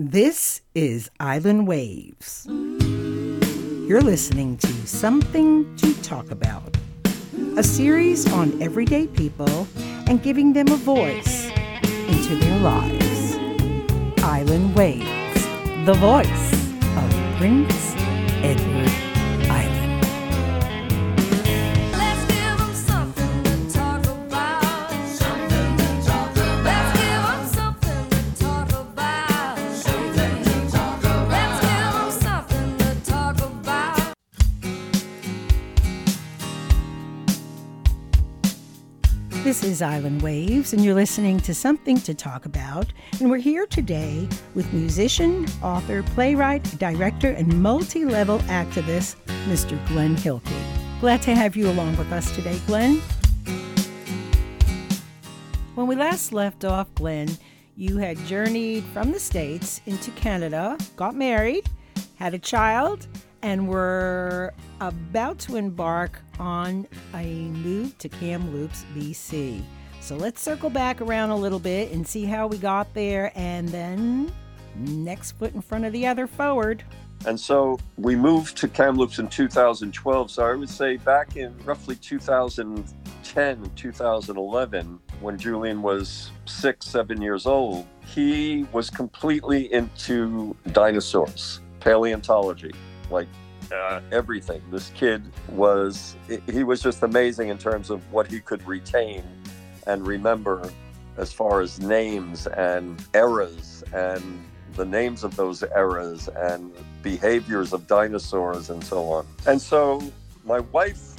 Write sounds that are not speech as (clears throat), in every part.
This is Island Waves. You're listening to Something to Talk About, a series on everyday people and giving them a voice into their lives. Island Waves, the voice of Prince Edward is Island Waves, and you're listening to Something to Talk About. And we're here today with musician, author, playwright, director, and multi level activist, Mr. Glenn Hilke. Glad to have you along with us today, Glenn. When we last left off, Glenn, you had journeyed from the States into Canada, got married, had a child, and were about to embark on a move to Kamloops, BC. So let's circle back around a little bit and see how we got there, and then next foot in front of the other forward. And so we moved to Kamloops in 2012. So I would say back in roughly 2010 and 2011, when Julian was six, seven years old, he was completely into dinosaurs, paleontology, like uh, everything. This kid was, he was just amazing in terms of what he could retain and remember as far as names and eras and the names of those eras and behaviors of dinosaurs and so on. And so my wife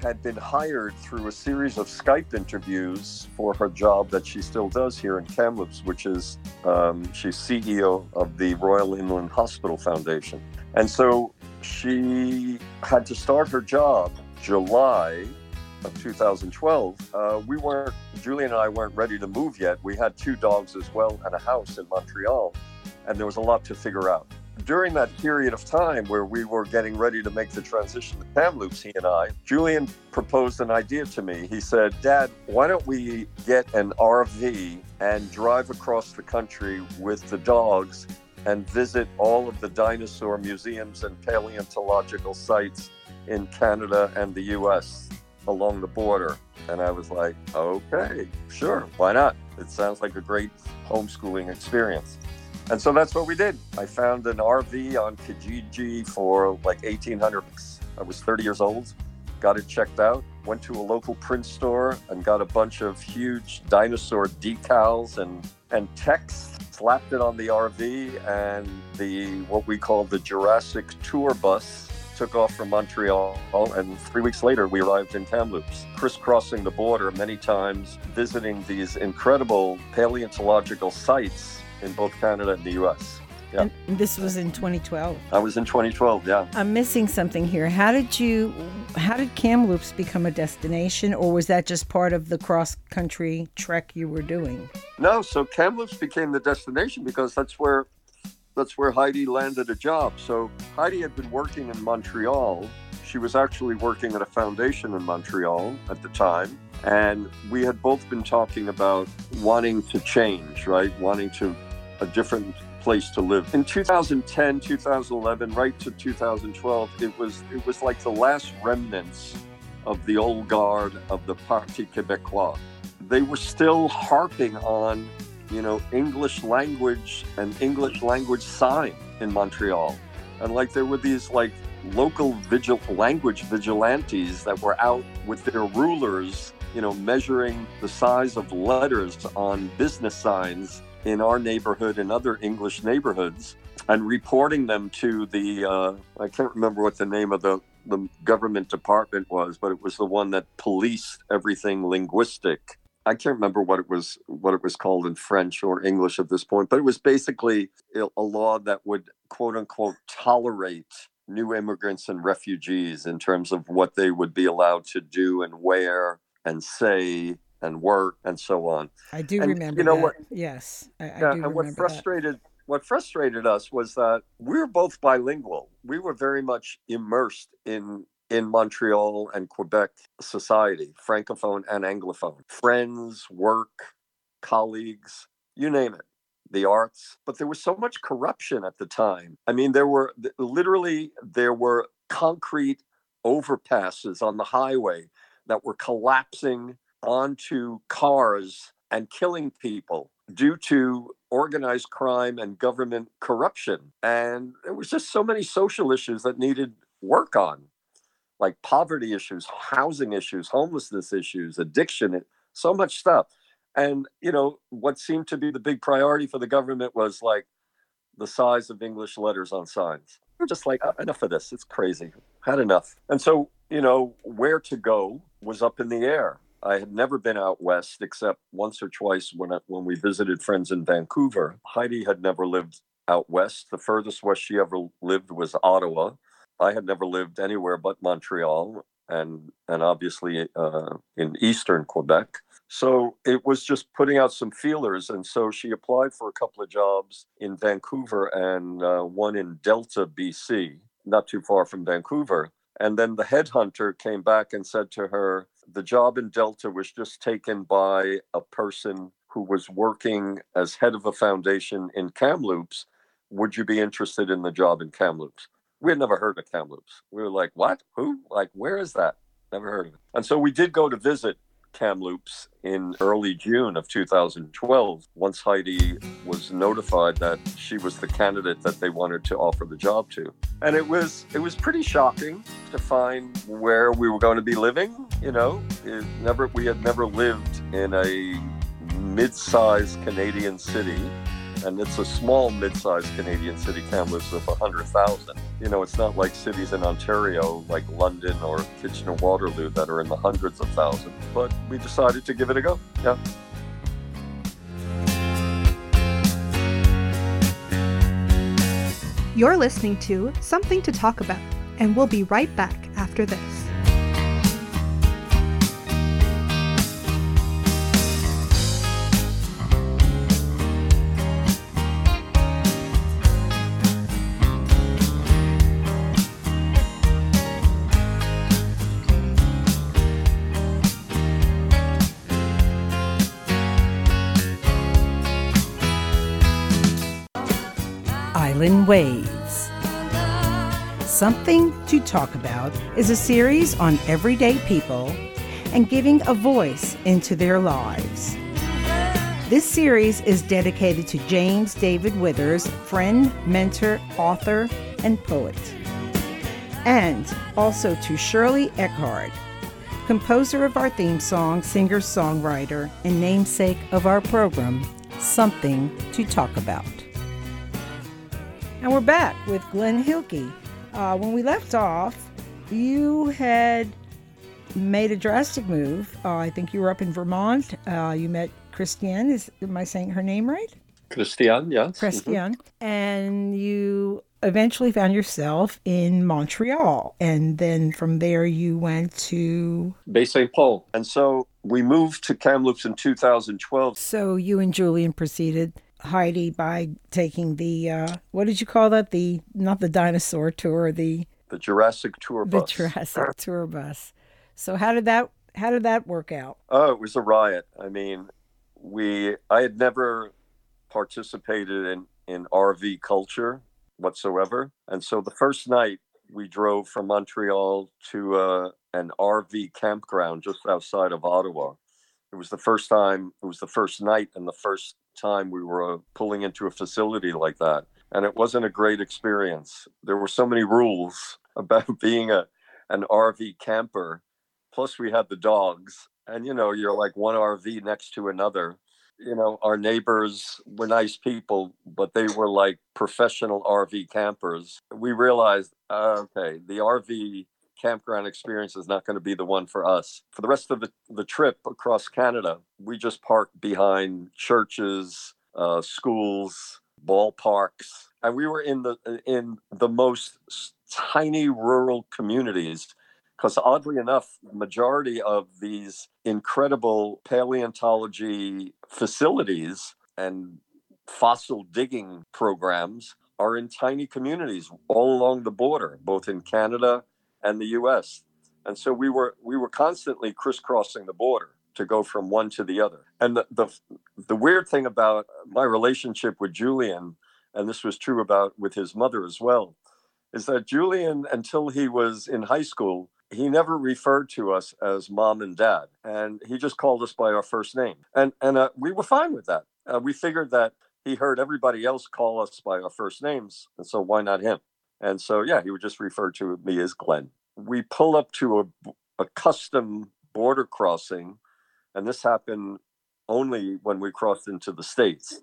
had been hired through a series of Skype interviews for her job that she still does here in Kamloops, which is um, she's CEO of the Royal Inland Hospital Foundation. And so she had to start her job July of 2012. Uh, we weren't, Julie and I weren't ready to move yet. We had two dogs as well and a house in Montreal, and there was a lot to figure out. During that period of time where we were getting ready to make the transition to Kamloops, he and I, Julian proposed an idea to me. He said, Dad, why don't we get an RV and drive across the country with the dogs and visit all of the dinosaur museums and paleontological sites in Canada and the US along the border. And I was like, okay, sure, why not? It sounds like a great homeschooling experience. And so that's what we did. I found an RV on Kijiji for like 1800 bucks. I was 30 years old, got it checked out, went to a local print store and got a bunch of huge dinosaur decals and, and text, slapped it on the RV and the what we call the Jurassic tour bus took off from Montreal, and three weeks later, we arrived in Kamloops, crisscrossing the border many times, visiting these incredible paleontological sites in both Canada and the US. Yeah. And this was in 2012. I was in 2012, yeah. I'm missing something here. How did you, how did Kamloops become a destination, or was that just part of the cross country trek you were doing? No, so Kamloops became the destination because that's where that's where Heidi landed a job. So Heidi had been working in Montreal. She was actually working at a foundation in Montreal at the time. And we had both been talking about wanting to change, right? Wanting to a different place to live. In 2010, 2011, right to 2012, it was it was like the last remnants of the old guard of the Parti Québécois. They were still harping on you know, English language and English language sign in Montreal. And like there were these like local vigil language vigilantes that were out with their rulers, you know, measuring the size of letters on business signs in our neighborhood and other English neighborhoods and reporting them to the uh, I can't remember what the name of the the government department was, but it was the one that policed everything linguistic. I can't remember what it was what it was called in French or English at this point, but it was basically a law that would quote unquote tolerate new immigrants and refugees in terms of what they would be allowed to do and wear and say and work and so on. I do And remember you know that. what- Yes, I, I Yeah, do and what that. frustrated what frustrated us was that we were both bilingual. We were very much immersed in in Montreal and Quebec society, francophone and anglophone. Friends, work, colleagues, you name it. the arts, but there was so much corruption at the time. I mean, there were literally there were concrete overpasses on the highway that were collapsing onto cars and killing people due to organized crime and government corruption. And there was just so many social issues that needed work on, like poverty issues, housing issues, homelessness issues, addiction, so much stuff. And you know, what seemed to be the big priority for the government was like the size of English letters on signs. Just like, "Uh, enough of this. It's crazy. Had enough. And so, you know, where to go was up in the air. I had never been out west except once or twice when I, when we visited friends in Vancouver. Heidi had never lived out west. The furthest west she ever lived was Ottawa. I had never lived anywhere but Montreal and and obviously uh, in eastern Quebec. So it was just putting out some feelers, and so she applied for a couple of jobs in Vancouver and uh, one in Delta, BC, not too far from Vancouver. And then the headhunter came back and said to her, the job in Delta was just taken by a person who was working as head of a foundation in Kamloops. Would you be interested in the job in Kamloops? We had never heard of Kamloops. We were like, what? Who? Like, where is that? Never heard of it. And so we did go to visit Kamloops in early June of 2012 once Heidi was notified that she was the candidate that they wanted to offer the job to. And it was it was pretty shocking to find where we were going to be living, you know. It never we had never lived in a mid-sized Canadian city and it's a small mid-sized Canadian city, Kamloops, of 100,000. You know, it's not like cities in Ontario like London or Kitchener-Waterloo that are in the hundreds of thousands. But we decided to give it a go. Yeah. You're listening to Something to Talk About, and we'll be right back after this. Island Waves. Something to Talk About is a series on everyday people and giving a voice into their lives. This series is dedicated to James David Withers, friend, mentor, author, and poet, and also to Shirley Eikhard, composer of our theme song, singer songwriter, and namesake of our program, Something to Talk About. And we're back with Glenn Hilke. Uh, when we left off, you had made a drastic move. Uh, I think you were up in Vermont. Uh, you met Christiane. Is am I saying her name right? Christian, yes. Christiane. And you eventually found yourself in Montreal. And then from there, you went to. Bay St. Paul. And so we moved to Kamloops in 2012. So you and Julian proceeded. Heidi by taking the uh, what did you call that? The not the dinosaur tour, the The Jurassic Tour bus. the. Jurassic tour bus. So how did that how did that work out? Oh, it was a riot. I mean, we I had never participated in in RV culture whatsoever, and so the first night we drove from Montreal to uh, an RV campground just outside of Ottawa. It was the first time. It was the first night and the first time we were uh, pulling into a facility like that, and it wasn't a great experience. There were so many rules (laughs) about being a an RV camper plus we had the dogs and you know you're like one rv next to another you know our neighbors were nice people but they were like professional rv campers we realized uh, okay the rv campground experience is not going to be the one for us. For the rest of the, the trip across canada we just parked behind churches uh, schools ballparks and we were in the in the most tiny rural communities because oddly enough, majority of these incredible paleontology facilities and fossil digging programs are in tiny communities all along the border, both in Canada and the US. And so we were we were constantly crisscrossing the border. to go from one to the other. And the, the the weird thing about my relationship with Julian, and this was true about with his mother as well, is that Julian, until he was in high school, he never referred to us as mom and dad, and he just called us by our first name, and and uh, we were fine with that. Uh, we figured that he heard everybody else call us by our first names, and so why not him? And so yeah, he would just refer to me as Glenn. We pull up to a, a custom border crossing, and this happened only when we crossed into the states,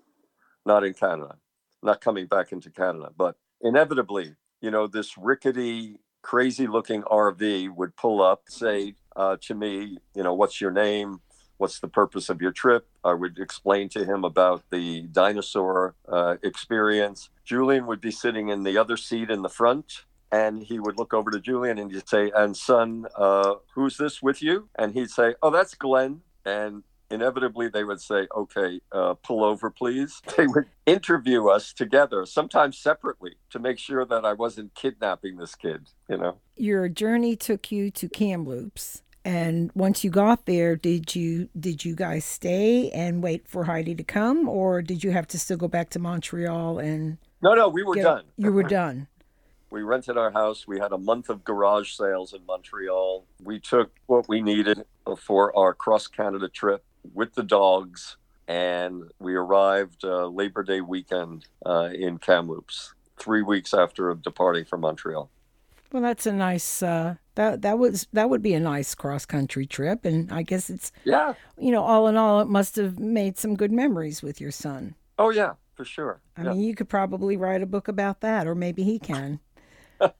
not in Canada, not coming back into Canada, but inevitably, you know, this rickety crazy looking RV would pull up, say uh, to me, you know, what's your name? What's the purpose of your trip? I would explain to him about the dinosaur uh, experience. Julian would be sitting in the other seat in the front, and he would look over to Julian and he'd say, "And son, uh, who's this with you?" And he'd say, "Oh, that's Glenn." And inevitably they would say, okay, uh, pull over, please. (laughs) They would interview us together, sometimes separately, to make sure that I wasn't kidnapping this kid, you know. Your journey took you to Kamloops. And once you got there, did you did you guys stay and wait for Heidi to come, or did you have to still go back to Montreal and No, no, we were get- done. You were (laughs) done. We rented our house. We had a month of garage sales in Montreal. We took what we needed for our cross Canada trip with the dogs, and we arrived uh, Labor Day weekend uh, in Kamloops, three weeks after departing from Montreal. Well, that's a nice. Uh, that that was that would be a nice cross country trip, and I guess it's Yeah. you know all in all, it must have made some good memories with your son. Oh, yeah, for sure. I Yeah. mean, you could probably write a book about that, or maybe he can. (laughs)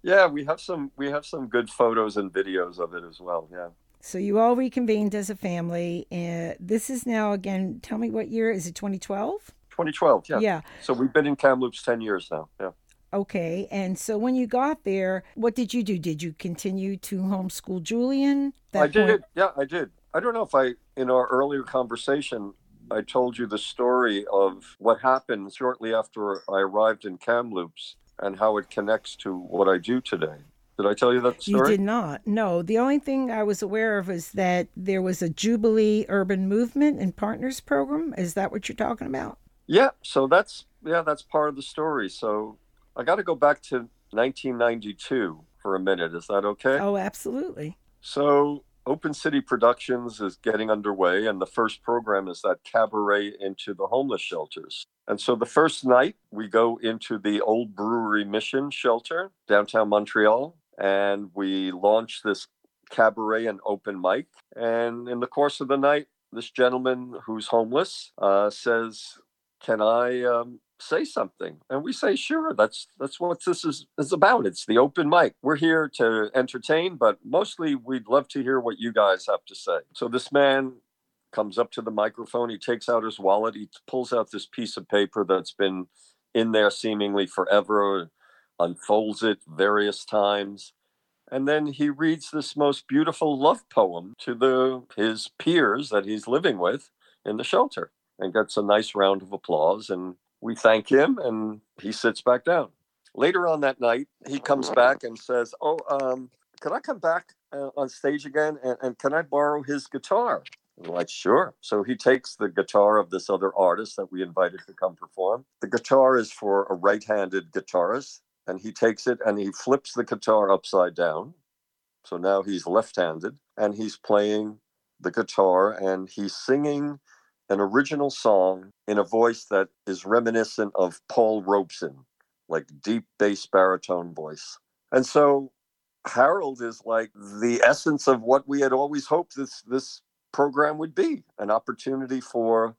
Yeah, we have some we have some good photos and videos of it as well. Yeah. So you all reconvened as a family, and this is now again. Tell me what year is it? 2012. 2012, yeah. Yeah. So we've been in Kamloops 10 years now. Yeah. Okay. And so when you got there, what did you do? Did you continue to homeschool Julian? I did. Yeah, I did. I don't know if I in our earlier conversation I told you the story of what happened shortly after I arrived in Kamloops and how it connects to what I do today. Did I tell you that story? You did not. No. The only thing I was aware of is that there was a Jubilee Urban Movement and Partners program. Is that what you're talking about? Yeah, so that's yeah, that's part of the story. So I got to go back to 1992 for a minute. Is that okay? Oh, absolutely. So Open City Productions is getting underway, and the first program is that cabaret into the homeless shelters. And so the first night, we go into the Old Brewery Mission shelter, downtown Montreal, and we launch this cabaret and open mic. And in the course of the night, this gentleman who's homeless uh, says, "Can I um, say something?" And we say, "Sure." That's that's what this is is about. It's the open mic. We're here to entertain, but mostly we'd love to hear what you guys have to say. So this man comes up to the microphone. He takes out his wallet. He pulls out this piece of paper that's been in there seemingly forever, unfolds it various times. And then he reads this most beautiful love poem to the his peers that he's living with in the shelter and gets a nice round of applause. And we thank him and he sits back down. Later on that night, he comes back and says, Oh, um, can I come back uh, on stage again? And, and can I borrow his guitar? We're like, sure. So he takes the guitar of this other artist that we invited to come perform. The guitar is for a right handed guitarist, and he takes it and he flips the guitar upside down. So now he's left handed and he's playing the guitar and he's singing an original song in a voice that is reminiscent of Paul Robeson, like deep bass baritone voice. And so Harold is like the essence of what we had always hoped this this program would be an opportunity for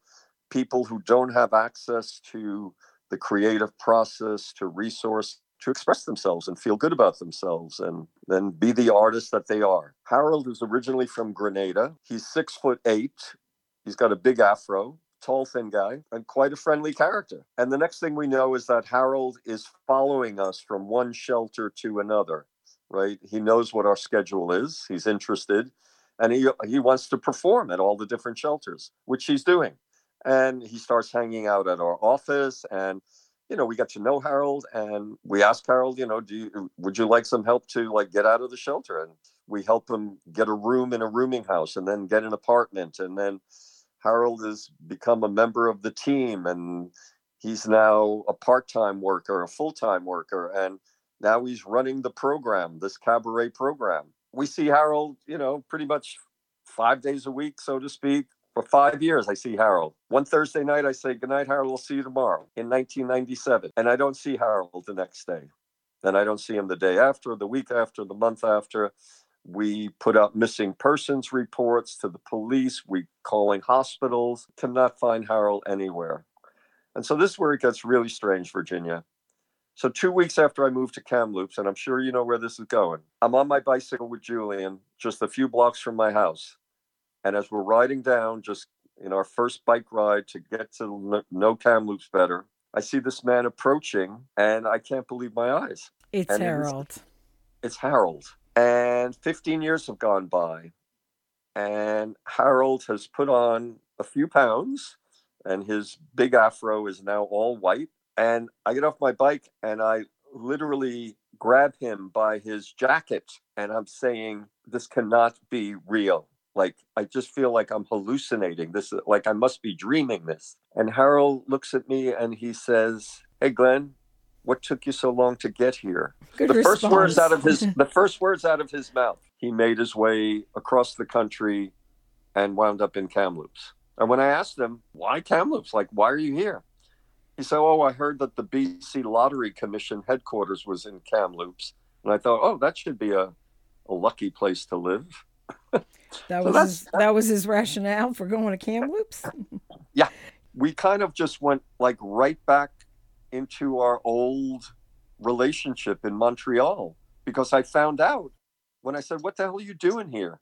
people who don't have access to the creative process to resource to express themselves and feel good about themselves and then be the artist that they are harold is originally from grenada he's six foot eight he's got a big afro tall thin guy and quite a friendly character and the next thing we know is that harold is following us from one shelter to another right he knows what our schedule is he's interested and he he wants to perform at all the different shelters, which he's doing. And he starts hanging out at our office, and you know we got to know Harold, and we asked Harold, you know, do you would you like some help to like get out of the shelter? And we help him get a room in a rooming house and then get an apartment. And then Harold has become a member of the team and he's now a part-time worker, a full-time worker, and now he's running the program, this cabaret program. We see Harold, you know, pretty much five days a week, so to speak. For five years, I see Harold. One Thursday night, I say, Good night, Harold. I'll see you tomorrow in 1997. And I don't see Harold the next day. And I don't see him the day after, the week after, the month after. We put out missing persons reports to the police. We calling hospitals. Cannot find Harold anywhere. And so this is where it gets really strange, Virginia. So two weeks after I moved to Kamloops, and I'm sure you know where this is going, I'm on my bicycle with Julian, just a few blocks from my house. And as we're riding down, just in our first bike ride to get to kn- know Kamloops better, I see this man approaching, and I can't believe my eyes. It's And Harold. It's Harold. And 15 years have gone by, and Harold has put on a few pounds, and his big afro is now all white. And I get off my bike and I literally grab him by his jacket, and I'm saying, This cannot be real. Like, I just feel like I'm hallucinating. This is like I must be dreaming this. And Harold looks at me and he says, Hey, Glenn, what took you so long to get here? Good the response. first words out of his (laughs) the first words out of his mouth he made his way across the country and wound up in kamloops and when i asked him why kamloops like why are you here he said oh i heard that the bc lottery commission headquarters was in kamloops and i thought oh that should be a, a lucky place to live (laughs) that so was his, that was his rationale for going to Kamloops. (laughs) Yeah. We kind of just went like right back into our old relationship in Montreal because I found out when I said, What the hell are you doing here?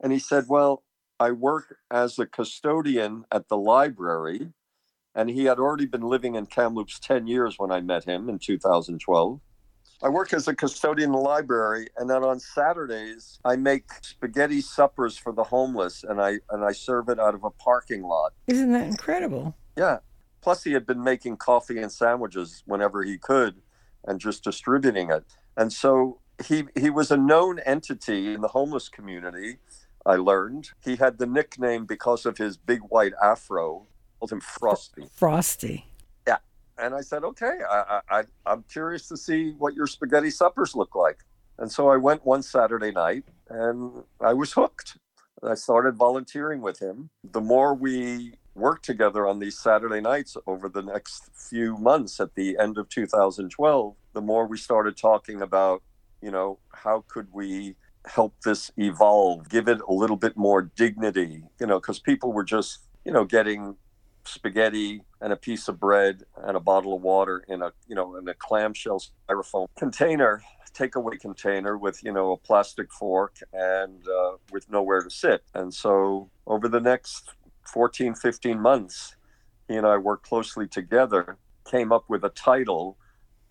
And he said, Well, I work as a custodian at the library. And he had already been living in Kamloops 10 years when I met him in 2012. I work as a custodian in the library, and then on Saturdays I make spaghetti suppers for the homeless, and I and I serve it out of a parking lot. Isn't that incredible? Yeah. Plus, he had been making coffee and sandwiches whenever he could and just distributing it. And so he, he was a known entity in the homeless community, I learned. He had the nickname because of his big white afro, called him Frosty. Frosty. Yeah. And I said, okay, I, I, I- I'm curious to see what your spaghetti suppers look like. And so I went one Saturday night and I was hooked. I started volunteering with him. The more we worked together on these Saturday nights over the next few months at the end of 2012, the more we started talking about, you know, how could we help this evolve, give it a little bit more dignity, you know, because people were just, you know, getting spaghetti and a piece of bread and a bottle of water in a you know in a clamshell styrofoam container takeaway container with you know a plastic fork and uh, with nowhere to sit. And so over the next 14 15 months he and i worked closely together came up with a title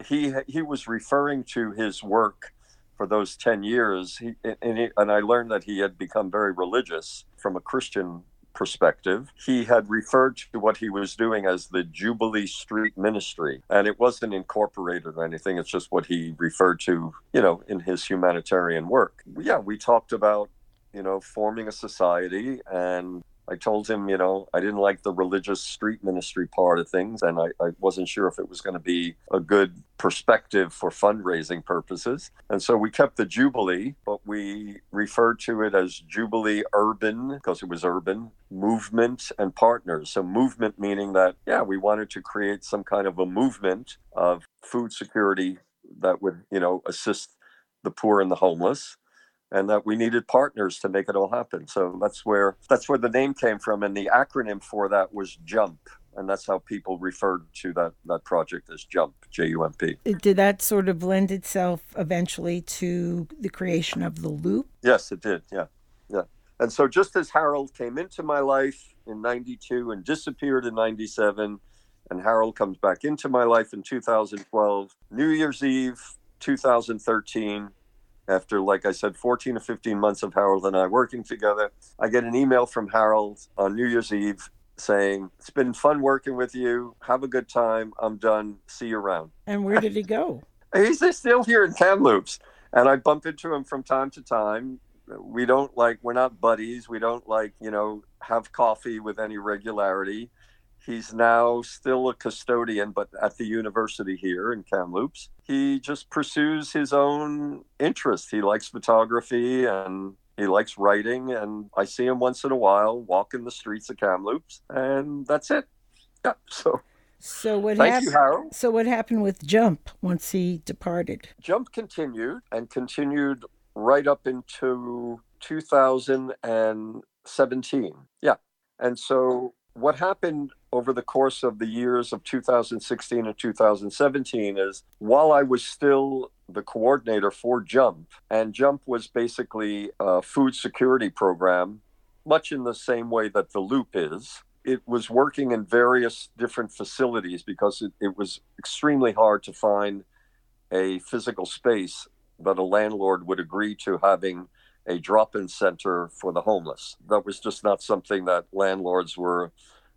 he he was referring to his work for those 10 years he, and, he, and i learned that he had become very religious from a christian perspective, he had referred to what he was doing as the Jubilee Street Ministry. And it wasn't incorporated or anything, it's just what he referred to, you know, in his humanitarian work. Yeah, we talked about, you know, forming a society and I told him, you know, I didn't like the religious street ministry part of things, and I, I wasn't sure if it was going to be a good perspective for fundraising purposes. And so we kept the Jubilee, but we referred to it as Jubilee Urban because it was urban, movement, and partners. So, movement meaning that, yeah, we wanted to create some kind of a movement of food security that would, you know, assist the poor and the homeless and that we needed partners to make it all happen. So that's where that's where the name came from, and the acronym for that was JUMP, and that's how people referred to that that project as JUMP, J U M P. Did that sort of lend itself eventually to the creation of the loop? Yes, it did. Yeah, yeah. And so just as Harold came into my life in '92 and disappeared in '97, and Harold comes back into my life in 2012, New Year's Eve 2013 after, like I said, 14 to 15 months of Harold and I working together, I get an email from Harold on New Year's Eve saying, It's been fun working with you. Have a good time. I'm done. See you around. And where did he go? (laughs) He's still here in Kamloops. and I bump into him from time to time. We don't like we're not buddies. We don't like you know have coffee with any regularity. He's now still a custodian, but at the university here in Kamloops. He just pursues his own interest. He likes photography and he likes writing, and I see him once in a while walking the streets of Kamloops, and that's it. Yeah. (laughs) So So what thank happened? you, Harold. So what happened with Jump once he departed? Jump continued and continued right up into 2017. Yeah. And so what happened over the course of the years of 2016 and 2017 is while I was still the coordinator for Jump, and Jump was basically a food security program, much in the same way that the Loop is. It was working in various different facilities because it, it was extremely hard to find a physical space that a landlord would agree to having a drop-in center for the homeless. That was just not something that landlords were,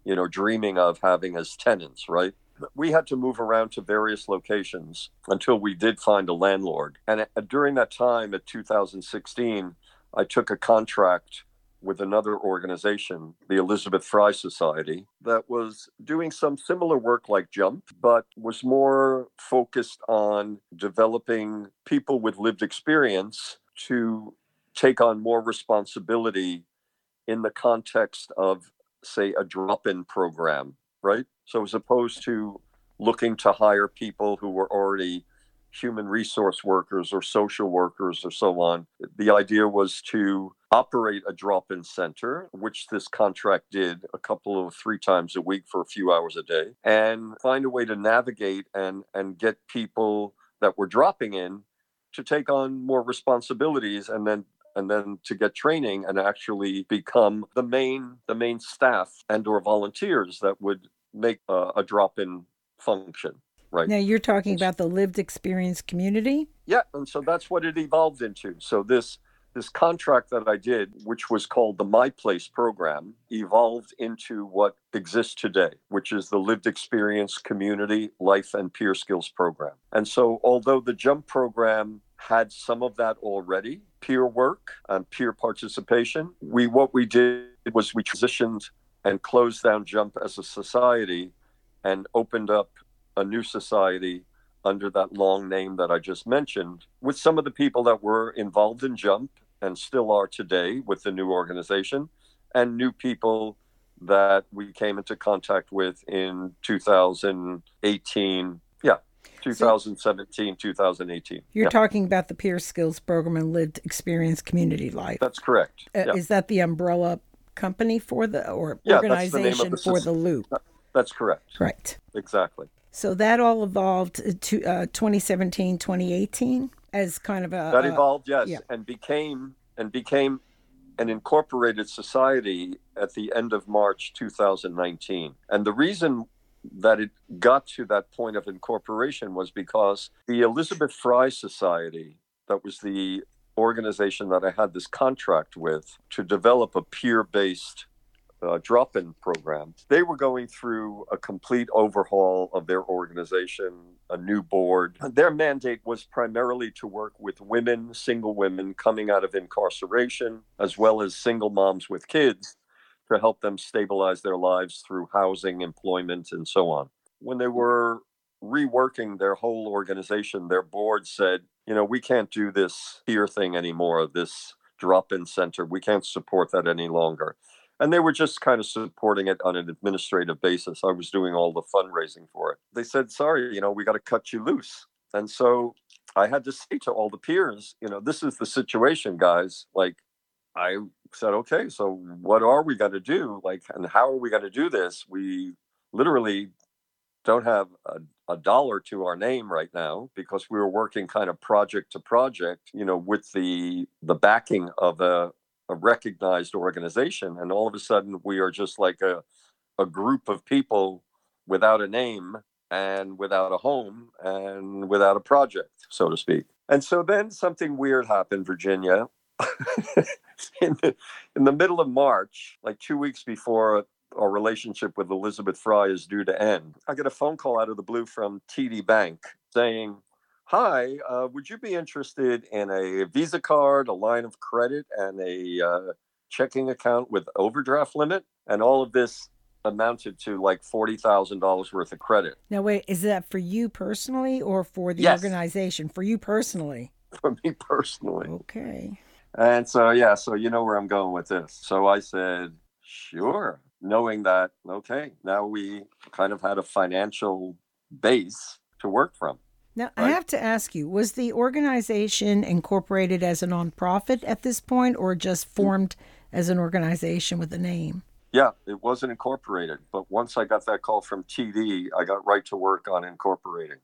you know, dreaming of having as tenants, right? We had to move around to various locations until we did find a landlord. And at- during that time, at 2016, I took a contract with another organization, the Elizabeth Fry Society, that was doing some similar work like Jump, but was more focused on developing people with lived experience to take on more responsibility in the context of, say, a drop in program, right? So, as opposed to looking to hire people who were already human resource workers or social workers or so on, the idea was to operate a drop in center, which this contract did a couple of three times a week for a few hours a day, and find a way to navigate and, and get people that were dropping in to take on more responsibilities and then and then to get training and actually become the main the main staff and or volunteers that would make a, a drop in function right? Now you're talking about the lived experience community. yeah and so that's what it evolved into. So this this contract that i did which was called the my place program evolved into what exists today which is the lived experience community life and peer skills program. And so although the jump program had some of that already peer work and peer participation we what we did was we transitioned and closed down jump as a society and opened up a new society under that long name that I just mentioned, with some of the people that were involved in Jump and still are today with the new organization, and new people that we came into contact with in 2018. Yeah, 2017, 2018. You're Yeah, talking about the peer skills program and lived experience community life. that's correct. Uh, Yeah, Is that the umbrella company for the or Yeah, the organization the for the loop? that's correct. Right. Exactly. So that all evolved to uh, 2017, 2018 as kind of a that uh, evolved yes yeah. and became and became an incorporated society at the end of march 2019 and the reason that it got to that point of incorporation was because the elizabeth fry society that was the organization that i had this contract with to develop a peer-based uh, drop-in program. They were going through a complete overhaul of their organization, a new board. Their mandate was primarily to work with women, single women coming out of incarceration, as well as single moms with kids, to help them stabilize their lives through housing, employment, and so on. When they mm. were reworking their whole organization, their board said, you know, we can't do this here thing anymore, this drop in center. We can't support that any longer and they were just kind of supporting it on an administrative basis. I was doing all the fundraising for it. They said, "Sorry, you know, we got to cut you loose." And so I had to say to all the peers, you know, this is the situation, guys. Like I said, "Okay, so what are we going to do? Like and how are we going to do this? We literally don't have a, a dollar to our name right now because we were working kind of project to project, you know, with the the backing of a a recognized organization and all of a sudden we are just like a, a group of people without a name and without a home and without a project so to speak and so then something weird happened virginia (laughs) (laughs) in, the, in the middle of march like two weeks before our relationship with elizabeth fry is due to end i get a phone call out of the blue from td bank saying Hi, uh, would you be interested in a Visa card, a line of credit, and a uh, checking account with overdraft limit? And all of this amounted to like $40,000 worth of credit Now, wait, is that for you personally or for the Yes. organization? For you personally. for me personally. Okay. And so, yeah, so you know where I'm going with this. So I said, sure, knowing that, okay, now we kind of had a financial base to work from. Now, I have to ask you was the organization incorporated as a nonprofit at this point or just formed as an organization with a name? Yeah, it wasn't incorporated. But once I got that call from TD, I got right to work on incorporating.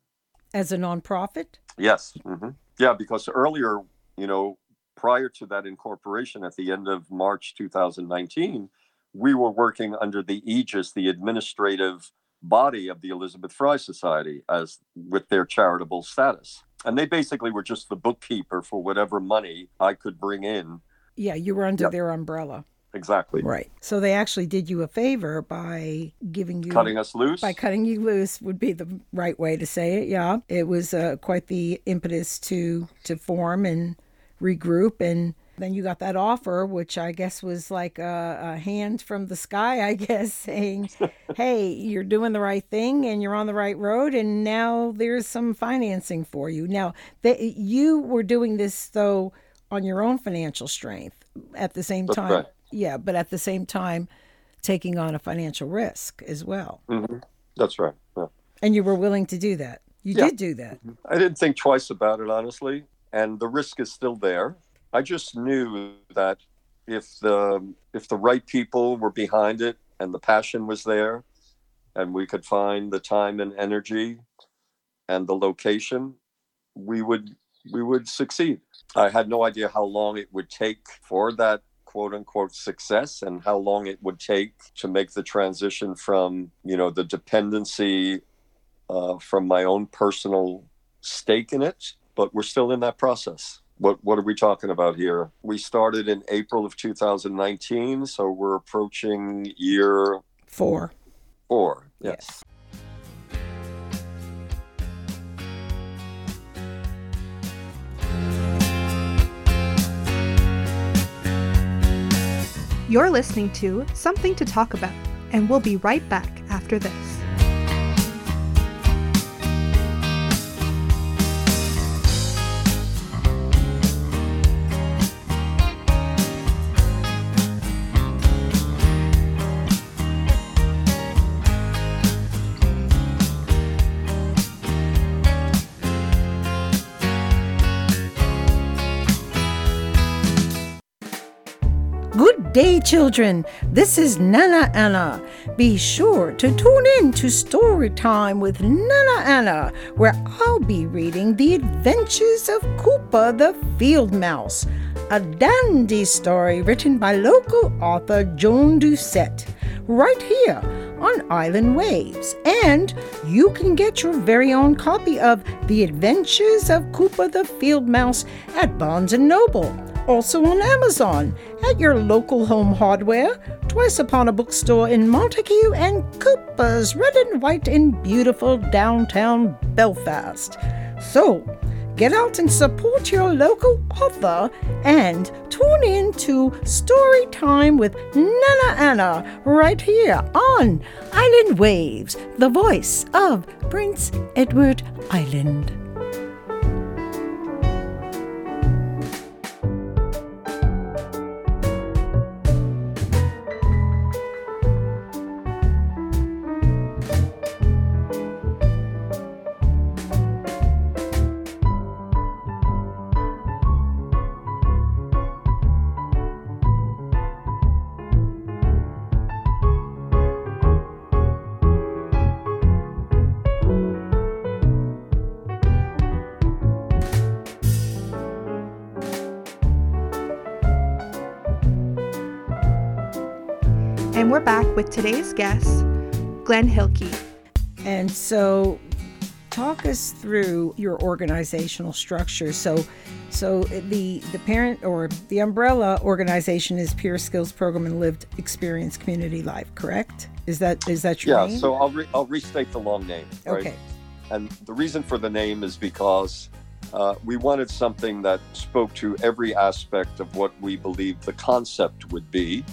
As a nonprofit? Yes. hmm Yeah, because earlier, you know, prior to that incorporation at the end of March 2019, we were working under the aegis, the administrative body of the Elizabeth Fry Society as with their charitable status. And they basically were just the bookkeeper for whatever money I could bring in. Yeah, you were under Yep. their umbrella. Exactly. Right. So they actually did you a favor by giving you Cutting us loose. by cutting you loose would be the right way to say it. Yeah, it was uh, quite the impetus to to form and regroup, and then you got that offer, which I guess was like a, a hand from the sky, I (laughs) guess, saying, "Hey, you're doing the right thing, and you're on the right road, and now there's some financing for you." Now that you were doing this though on your own financial strength at the same That's time. right. Yeah, but at the same time, taking on a financial risk as well. hmm That's right. Yeah. And you were willing to do that. You Yeah. did do that. I didn't think twice about it, honestly. And the risk is still there. I just knew that if the if the right people were behind it and the passion was there, and we could find the time and energy and the location, we would we would succeed. I had no idea how long it would take for that quote unquote success and how long it would take to make the transition from you know the dependency uh, from my own personal stake in it, but we're still in that process. What what are we talking about here? We started in April of 2019, so we're approaching year Four. four. Yes. You're listening to Something to Talk About, and we'll be right back after this. Day, children. This is Nana Anna. Be sure to tune in to Story Time with Nana Anna, where I'll be reading The Adventures of Koopa the Field Mouse, a dandy story written by local author Joan Doucette, right here on Island Waves. And you can get your very own copy of The Adventures of Koopa the Field Mouse at Barnes & Noble also on Amazon, at your local home hardware, twice upon a bookstore in Montague, and Cooper's Red and White in beautiful downtown Belfast. So, get out and support your local author and tune in to Story Time with Nana Anna right here on Island Waves, the voice of Prince Edward Island. Today's guest, Glenn Hilke. And so, talk us through your organizational structure. So, so the the parent or the umbrella organization is Peer Skills Program and Lived Experience Community Life. Correct? Is that is that your Yeah. name? So I'll re- I'll restate the long name. Right? okay. And the reason for the name is because uh, we wanted something that spoke to every aspect of what we believed the concept would be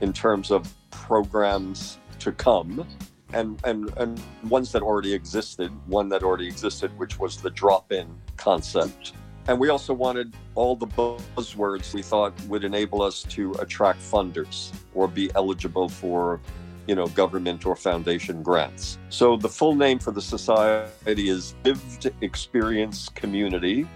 in terms of programs to come and, and, and ones that already existed, one that already existed, which was the drop in concept. And we also wanted all the buzzwords we thought would enable us to attract funders or be eligible for, you know, government or foundation grants. So the full name for the society is Lived Experience Community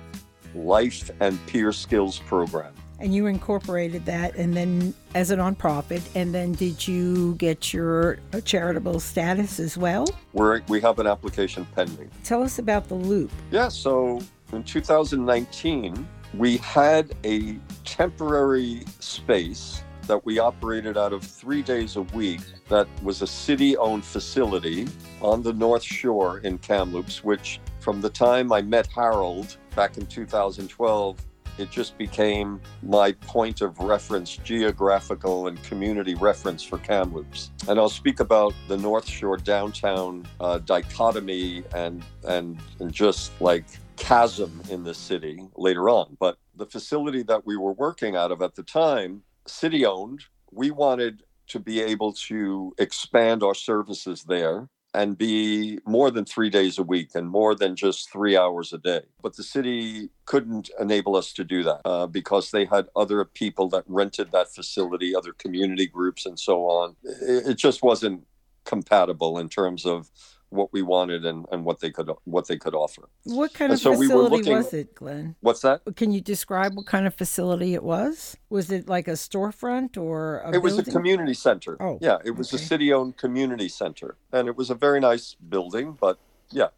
Life and Peer Skills Program. And you incorporated that and then as a nonprofit. And then did you get your charitable status as well? We're, we have an application pending. Tell us about the loop. Yeah, so in 2019, we had a temporary space that we operated out of three days a week that was a city owned facility on the North Shore in Kamloops, which from the time I met Harold back in 2012, it just became my point of reference, geographical and community reference for Kamloops. And I'll speak about the North Shore downtown uh, dichotomy and, and and just like chasm in the city later on. But the facility that we were working out of at the time, city owned, we wanted to be able to expand our services there and be more than three days a week and more than just three hours a day. But the city couldn't enable us to do that uh, because they had other people that rented that facility, other community groups, and so on. It, it just wasn't compatible in terms of what we wanted and, and what they could what they could offer. What kind And of so we were facility looking- was it, Glenn? What's that? Can you describe what kind of facility it was? Was it like a storefront or a it was a community center. Oh, yeah, it was a city-owned community center, and it was a very nice building. But yeah,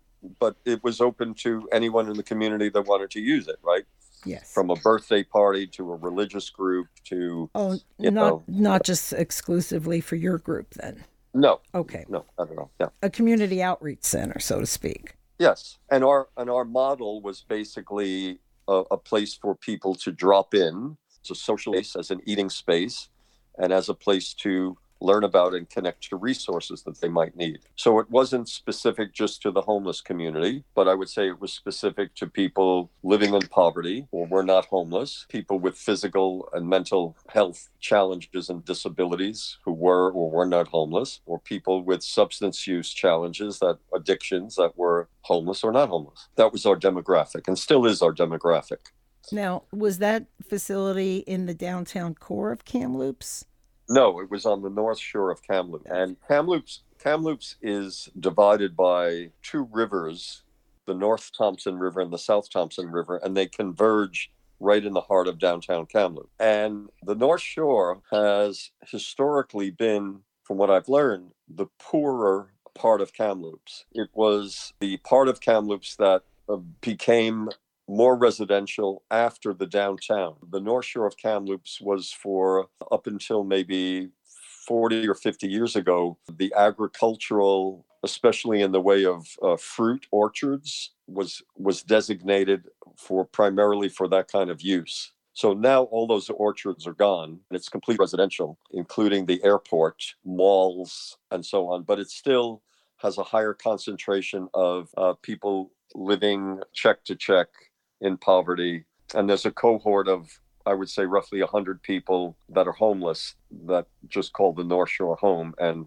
but it was open to anyone in the community that wanted to use it. Right, yes. from a birthday party to a religious group to oh, not know. not just exclusively for your group then. No, Okay. no, I don't know. Yeah, A community outreach center, so to speak. yes, and our and our model was basically a, a place for people to drop in. It's a social space as an eating space, and as a place to learn about and connect to resources that they might need. So it wasn't specific just to the homeless community, but I would say it was specific to people living in poverty or were not homeless, people with physical and mental health challenges and disabilities who were or were not homeless, or people with substance use challenges that addictions that were homeless or not homeless. That was our demographic and still is our demographic. Now, was that facility in the downtown core of Kamloops? No, it was on the north shore of Kamloops. And Kamloops Kamloops is divided by two rivers, the North Thompson River and the South Thompson River, and they converge right in the heart of downtown Kamloops. And the North Shore has historically been, from what I've learned, the poorer part of Kamloops. It was the part of Kamloops that uh, became more residential after the downtown. The North Shore of Kamloops was for up until maybe 40 or 50 years ago, the agricultural, especially in the way of uh, fruit orchards, was was designated for primarily for that kind of use. So now all those orchards are gone, and it's complete residential, including the airport, malls, and so on. But it still has a higher concentration of uh, people living check to check in poverty. And there's a cohort of, I would say, roughly 100 people that are homeless that just call the North Shore home and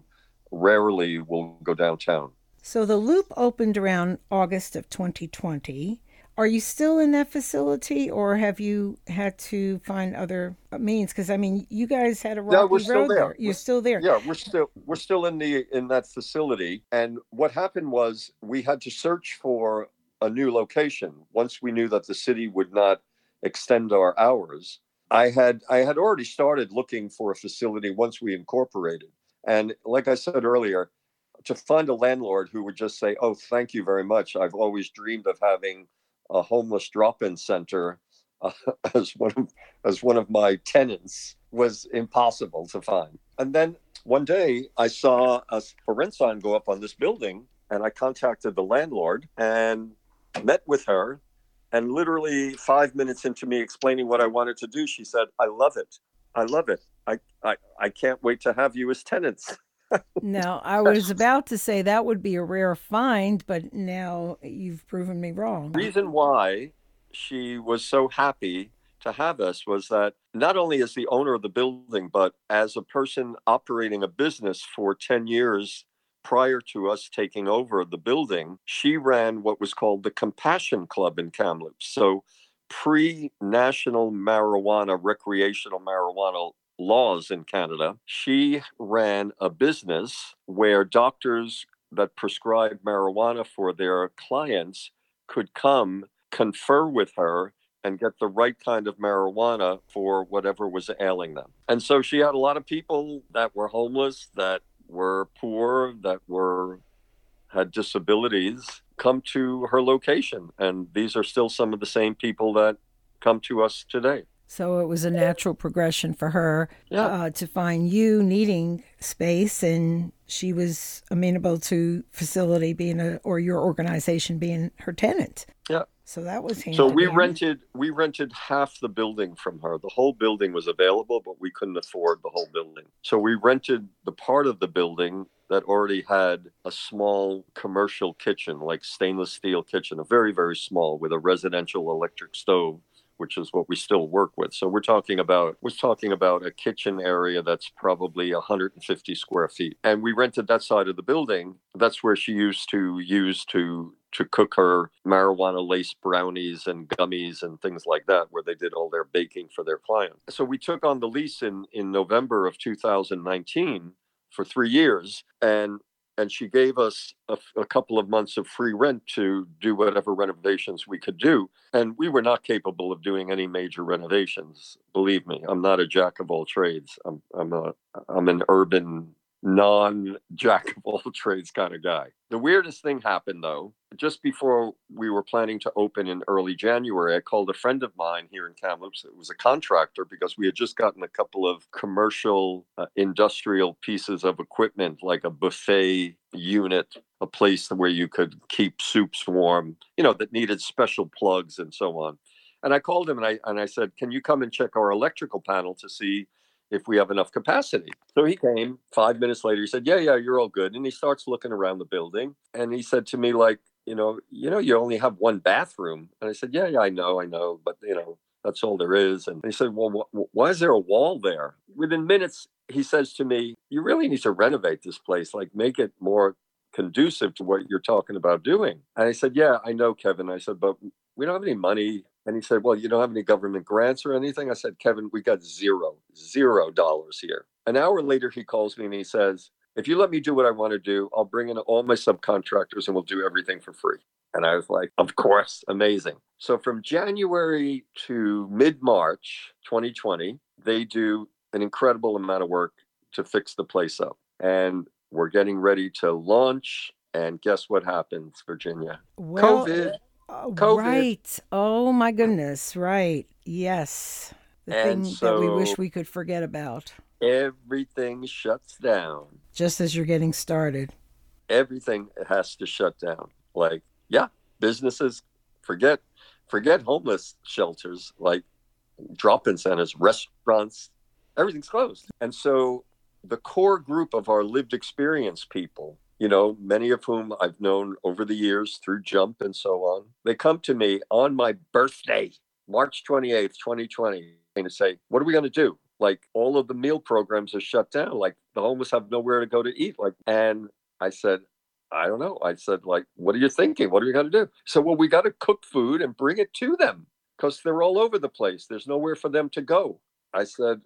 rarely will go downtown. So the loop opened around August of 2020. Are you still in that facility or have you had to find other means? Because, I mean, you guys had a rocky No, we're still road there. You're We're- still there. Yeah, we're still we're still in the in that facility. And what happened was we had to search for a new location once we knew that the city would not extend our hours. I had I had already started looking for a facility once we incorporated. And like I said earlier, to find a landlord who would just say, "Oh, thank you very much. I've always dreamed of having a homeless drop-in center uh, (laughs) as one of as one of my tenants," was impossible to find. And then one day, I saw a for rent sign go up on this building, and I contacted the landlord and met with her. And literally five minutes into me explaining what I wanted to do, she said, "I love it. I love it. I I, I can't wait to have you as tenants." (laughs) Now, I was about to say that would be a rare find, but now you've proven me wrong. reason why she was so happy to have us was that not only as the owner of the building, but as a person operating a business for 10 years prior to us taking over the building, she ran what was called the Compassion Club in Kamloops. So pre national marijuana, recreational marijuana laws in Canada, she ran a business where doctors that prescribed marijuana for their clients could come confer with her and get the right kind of marijuana for whatever was ailing them. And so she had a lot of people that were homeless, that were poor, that were had disabilities come to her location. And these are still some of the same people that come to us today. So it was a natural progression for her Yeah. uh, to find you needing space, and she was amenable to facility being a or your organization being her tenant. So that was handy. So we rented we rented half the building from her. The whole building was available, but we couldn't afford the whole building. So we rented the part of the building that already had a small commercial kitchen, like stainless steel kitchen, a very very small with a residential electric stove, which is what we still work with. So we're talking about we're talking about a kitchen area that's probably 150 square feet, and we rented that side of the building. That's where she used to use to to cook her marijuana laced brownies and gummies and things like that, where they did all their baking for their clients. So we took on the lease in, in November of 2019 for three years. And and she gave us a, a couple of months of free rent to do whatever renovations we could do. And we were not capable of doing any major renovations. Believe me, I'm not a jack of all trades. I'm I'm a I'm an urban non jack of all (laughs) trades kind of guy. The weirdest thing happened though, just before we were planning to open in early January, I called a friend of mine here in Kamloops. It was a contractor because we had just gotten a couple of commercial uh, industrial pieces of equipment like a buffet unit, a place where you could keep soups warm, you know, that needed special plugs and so on. And I called him and I and I said, "Can you come and check our electrical panel to see if we have enough capacity. So he came five minutes later. He said, Yeah, yeah, you're all good. And he starts looking around the building. And he said to me, like, you know, you know, you only have one bathroom. And I said, Yeah, yeah, I know, I know. But, you know, that's all there is. And he said, Well, wh- why is there a wall there? Within minutes, he says to me, You really need to renovate this place, like make it more conducive to what you're talking about doing. And I said, Yeah, I know, Kevin. I said, But we don't have any money. And he said, Well, you don't have any government grants or anything? I said, Kevin, we got zero, zero dollars here. An hour later, he calls me and he says, If you let me do what I want to do, I'll bring in all my subcontractors and we'll do everything for free. And I was like, Of course, amazing. So from January to mid March 2020, they do an incredible amount of work to fix the place up. And we're getting ready to launch. And guess what happens, Virginia? Well, COVID. Uh, COVID. Right. Oh my goodness. Right. Yes. The And thing that we wish we could forget about. Everything shuts down. Just as you're getting started. everything has to shut down. Like, yeah, businesses forget forget homeless shelters, like drop-in centers, restaurants, everything's closed. And so the core group of our lived experience people, you know, many of whom I've known over the years through Jump and so on, they come to me on my birthday, March 28th, 2020, and say, What are we going to do? Like all of the meal programs are shut down. Like the homeless have nowhere to go to eat. Like, and I said, I don't know. I said, like, what are you thinking? What are we going to do? So, well, we got to cook food and bring it to them because they're all over the place. There's nowhere for them to go. I said,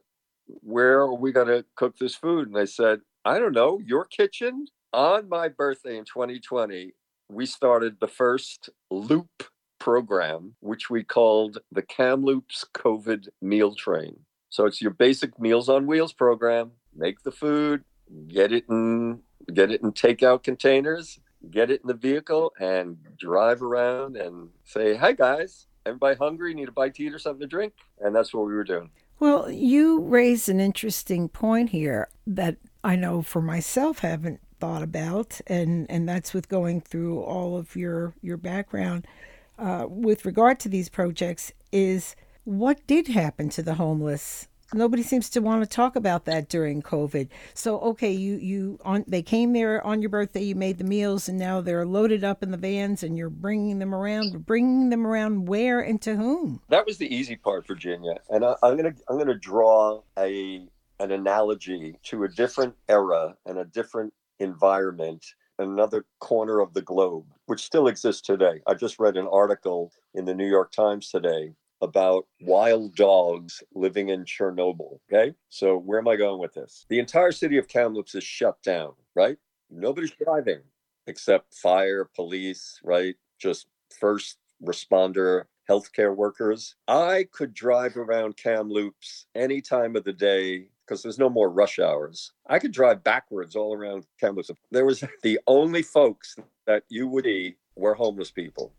where are we going to cook this food? And they said, I don't know, your kitchen. On my birthday in 2020, we started the first loop program, which we called the Kamloops COVID Meal Train. So it's your basic Meals on Wheels program. Make the food, get it in get it in takeout containers, get it in the vehicle, and drive around and say, "Hi guys, everybody hungry? Need a bite to eat or something to drink?" And that's what we were doing. Well, you raise an interesting point here that I know for myself haven't thought about, and, and that's with going through all of your your background uh, with regard to these projects. Is what did happen to the homeless nobody seems to want to talk about that during COVID. So okay, you you on they came there on your birthday, you made the meals, and now they're loaded up in the vans, and you're bringing them around. Bringing them around where and to whom? That was the easy part, Virginia. And I, I'm gonna I'm gonna draw a an analogy to a different era and a different environment, another corner of the globe, which still exists today. I just read an article in the New York Times today about wild dogs living in Chernobyl. Okay. So where am I going with this? The entire city of Kamloops is shut down, right? Nobody's driving except fire, police, right? Just first responder healthcare workers. I could drive around Kamloops any time of the day because there's no more rush hours. I could drive backwards all around Kamloops. There was the only folks that you would see were homeless people,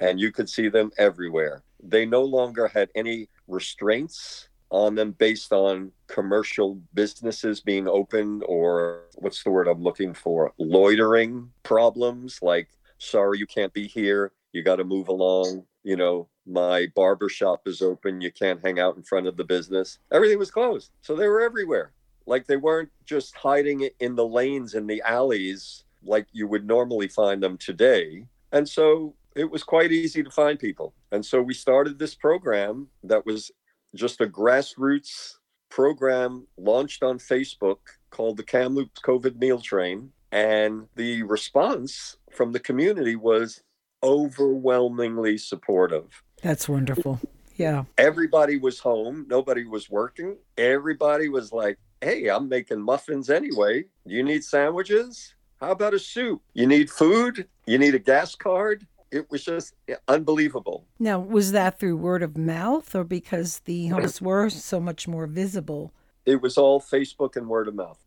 and you could see them everywhere. They no longer had any restraints on them based on commercial businesses being open or what's the word I'm looking for? Loitering problems like, sorry, you can't be here. You got to move along. You know, my barber shop is open. You can't hang out in front of the business. Everything was closed. So they were everywhere. Like they weren't just hiding it in the lanes and the alleys like you would normally find them today. And so it was quite easy to find people. And so we started this program that was just a grassroots program launched on Facebook called the Kamloops COVID Meal Train. And the response from the community was overwhelmingly supportive. That's wonderful. Yeah. Everybody was home, nobody was working. Everybody was like, hey, I'm making muffins anyway. You need sandwiches? How about a soup? You need food? You need a gas card? It was just unbelievable. Now, was that through word of mouth or because the (clears throat) homes were so much more visible? It was all Facebook and word of mouth.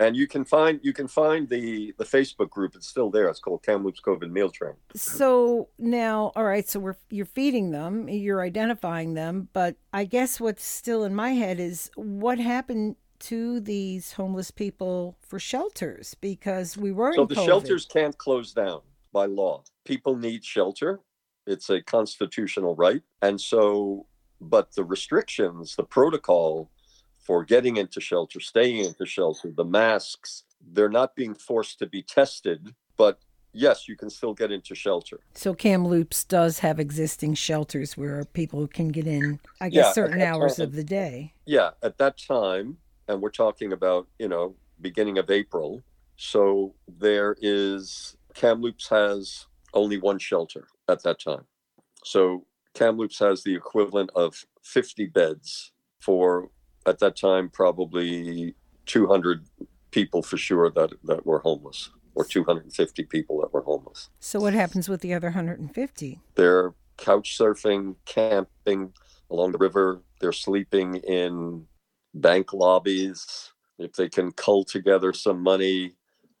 And you can find you can find the the Facebook group. It's still there. It's called Kamloops COVID Meal Train. So now, all right, so we're you're feeding them, you're identifying them, but I guess what's still in my head is what happened to these homeless people for shelters because we were So the COVID. shelters can't close down by law. People need shelter. It's a constitutional right. And so, but the restrictions, the protocol for getting into shelter, staying into shelter, the masks, they're not being forced to be tested. But yes, you can still get into shelter. So Kamloops does have existing shelters where people can get in, I Yeah, guess, certain hours at- of the day. Yeah, at that time, and we're talking about, you know, beginning of April. So there is, Kamloops has only one shelter at that time. So Kamloops has the equivalent of 50 beds for, at that time, probably 200 people for sure that, that were homeless, or 250 people that were homeless. So what happens with the other 150? They're couch surfing, camping along the river. They're sleeping in bank lobbies. If they can cull together some money,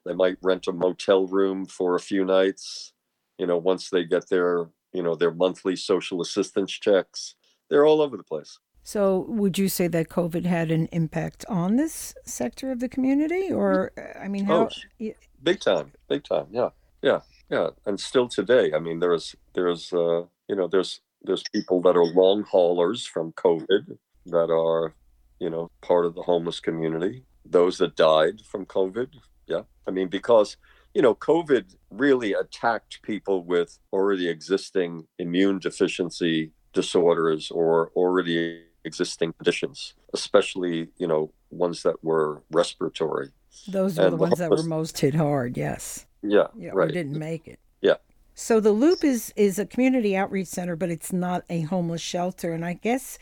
they might rent a motel room for a few nights. You know, once they get their, you know, their monthly social assistance checks, they're all over the place. So would you say that COVID had an impact on this sector of the community, or I mean, how? Oh, Big time, big time. Yeah, yeah, yeah. And still today, I mean, there's, there's, uh, you know, there's, there's people that are long haulers from COVID that are, you know, part of the homeless community. Those that died from COVID. Yeah. I mean, because, you know, COVID really attacked people with already existing immune deficiency disorders or already existing conditions, especially, you know, ones that were respiratory. Those were and the the ones that were most hit hard. Yes. Yeah. Yeah, or didn't make it. Yeah. So the Loop is is a community outreach center, but it's not a homeless shelter. And I guess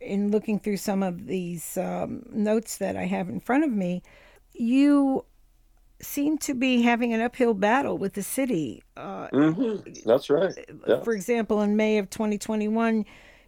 in looking through some of these um, notes that I have in front of me, you seem to be having an uphill battle with the city. Uh, hmm That's right. Yeah. For example, in May of 2021,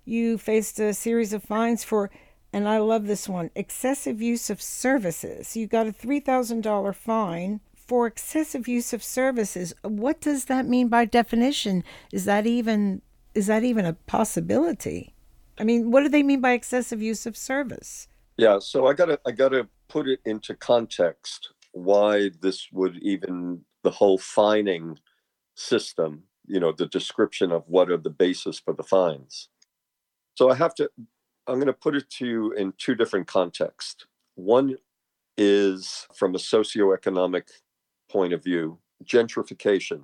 you faced a series of fines for, and I love this one, excessive use of services. You got a $3,000 fine for excessive use of services. What does that mean by definition? Is that even is that even a possibility? I mean, what do they mean by excessive use of service? Yeah, so I gotta I gotta put it into context why this would even the whole fining system, you know, the description of what are the basis for the fines. So I have to I'm going to put it to you in two different contexts. One is from a socioeconomic point of view, gentrification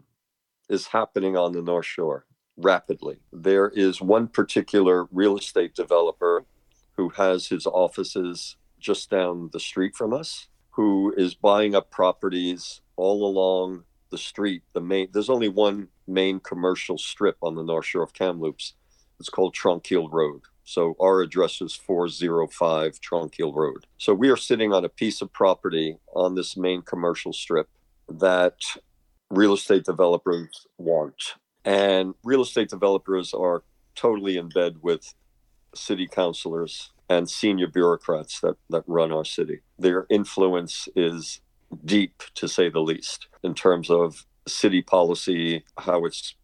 is happening on the North Shore rapidly. There is one particular real estate developer who has his offices just down the street from us, who is buying up properties all along the street. The main there's only one main commercial strip on the North Shore of Kamloops. It's called Tranquille Road. So our address is 405 Tranquille Road. So we are sitting on a piece of property on this main commercial strip that real estate developers want. And real estate developers are totally in bed with city councilors and senior bureaucrats that, that run our city. Their influence is deep, to say the least, in terms of city policy, how it's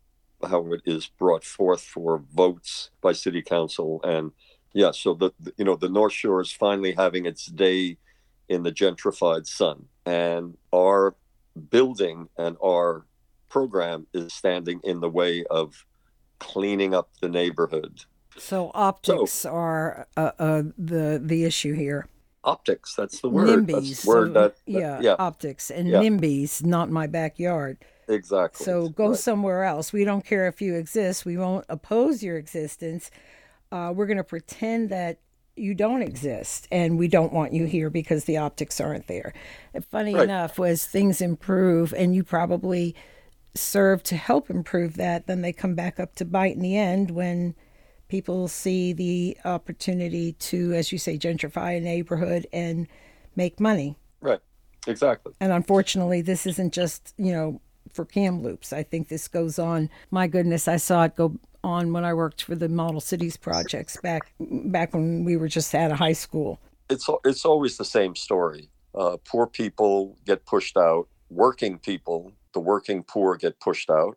how it is brought forth for votes by city council, and yeah, so the the- you know the North Shore is finally having its day in the gentrified sun, and our building and our program is standing in the way of cleaning up the neighborhood. So optics are uh, uh, the the issue here. Optics, that's the word. NIMBYs. That's the word so- that, that- yeah, yeah, optics and Yeah. NIMBYs, not my backyard. Exactly. So go Right. somewhere else. We don't care if you exist. We won't oppose your existence. Uh, we're going to pretend that you don't exist and we don't want you here because the optics aren't there. And funny Right. enough, as things improve and you probably serve to help improve that, then they come back up to bite in the end when people see the opportunity to, as you say, gentrify a neighborhood and make money. Right. Exactly. And unfortunately, this isn't just, you know, for Kamloops. I think this goes on. My goodness, I saw it go on when I worked for the Model Cities projects back back when we were just out of high school. It's it's always the same story. Uh, poor people get pushed out. Working people, the working poor, get pushed out,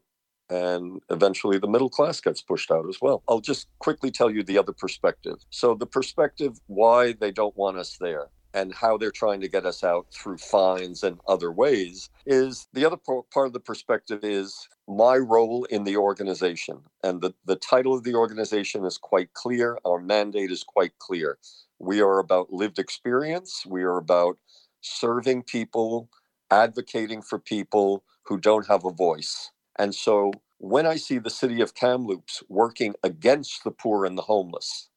and eventually the middle class gets pushed out as well. I'll just quickly tell you the other perspective. So the perspective why they don't want us there and how they're trying to get us out through fines and other ways is the other part of the perspective is my role in the organization. And the, the title of the organization is quite clear. Our mandate is quite clear. We are about lived experience. We are about serving people advocating for people who don't have a voice. And so when i see the city of kamloops working against the poor and the homeless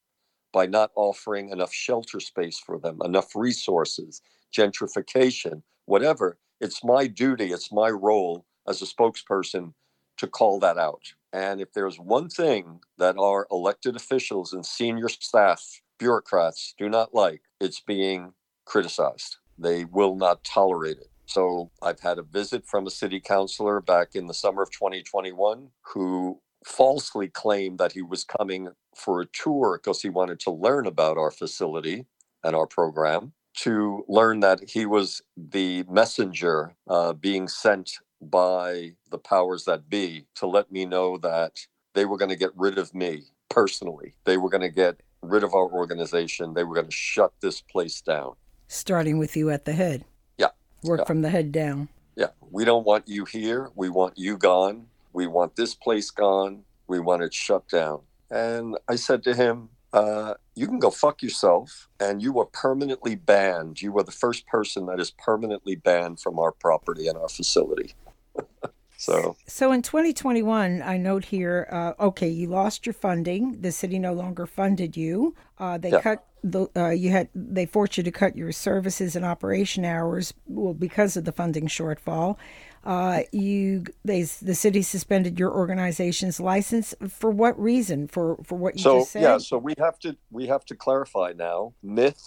by not offering enough shelter space for them, enough resources, gentrification, whatever. It's my duty, it's my role as a spokesperson to call that out. And if there's one thing that our elected officials and senior staff, bureaucrats do not like, it's being criticized. They will not tolerate it. So I've had a visit from a city councilor back in the summer of 2021 who falsely claimed that he was coming for a tour because he wanted to learn about our facility and our program, to learn that he was the messenger uh, being sent by the powers that be to let me know that they were going to get rid of me personally. They were going to get rid of our organization. They were going to shut this place down. Starting with you at the head. Yeah. Work Yeah. from the head down. Yeah, we don't want you here. We want you gone. We want this place gone. We want it shut down. And I said to him, uh, You can go fuck yourself. And you are permanently banned. You are the first person that is permanently banned from our property and our facility. (laughs) so, So in 2021, I note here, uh, okay, you lost your funding. The city no longer funded you. Uh, they Yeah. cut the uh, you had they forced you to cut your services and operation hours well because of the funding shortfall. Uh, you they the city suspended your organization's license for what reason? For for what you so just said? yeah, so we have to we have to clarify now myth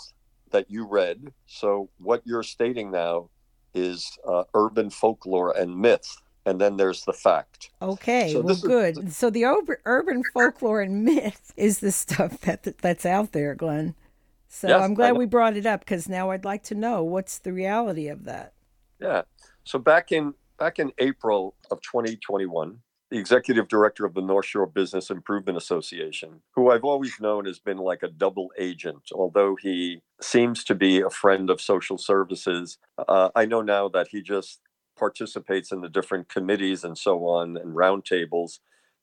that you read. So what you're stating now is uh, urban folklore and myth, and then there's the fact. Okay, So well, is- good. so the urban, urban folklore and myth is the stuff that that's out there, Glenn. So Yes, I'm glad we brought it up because now I'd like to know what's the reality of that. Yeah. So back in back in April of 2021, the executive director of the North Shore Business Improvement Association, who I've always known has been like a double agent, although he seems to be a friend of social services, uh, I know now that he just participates in the different committees and so on and roundtables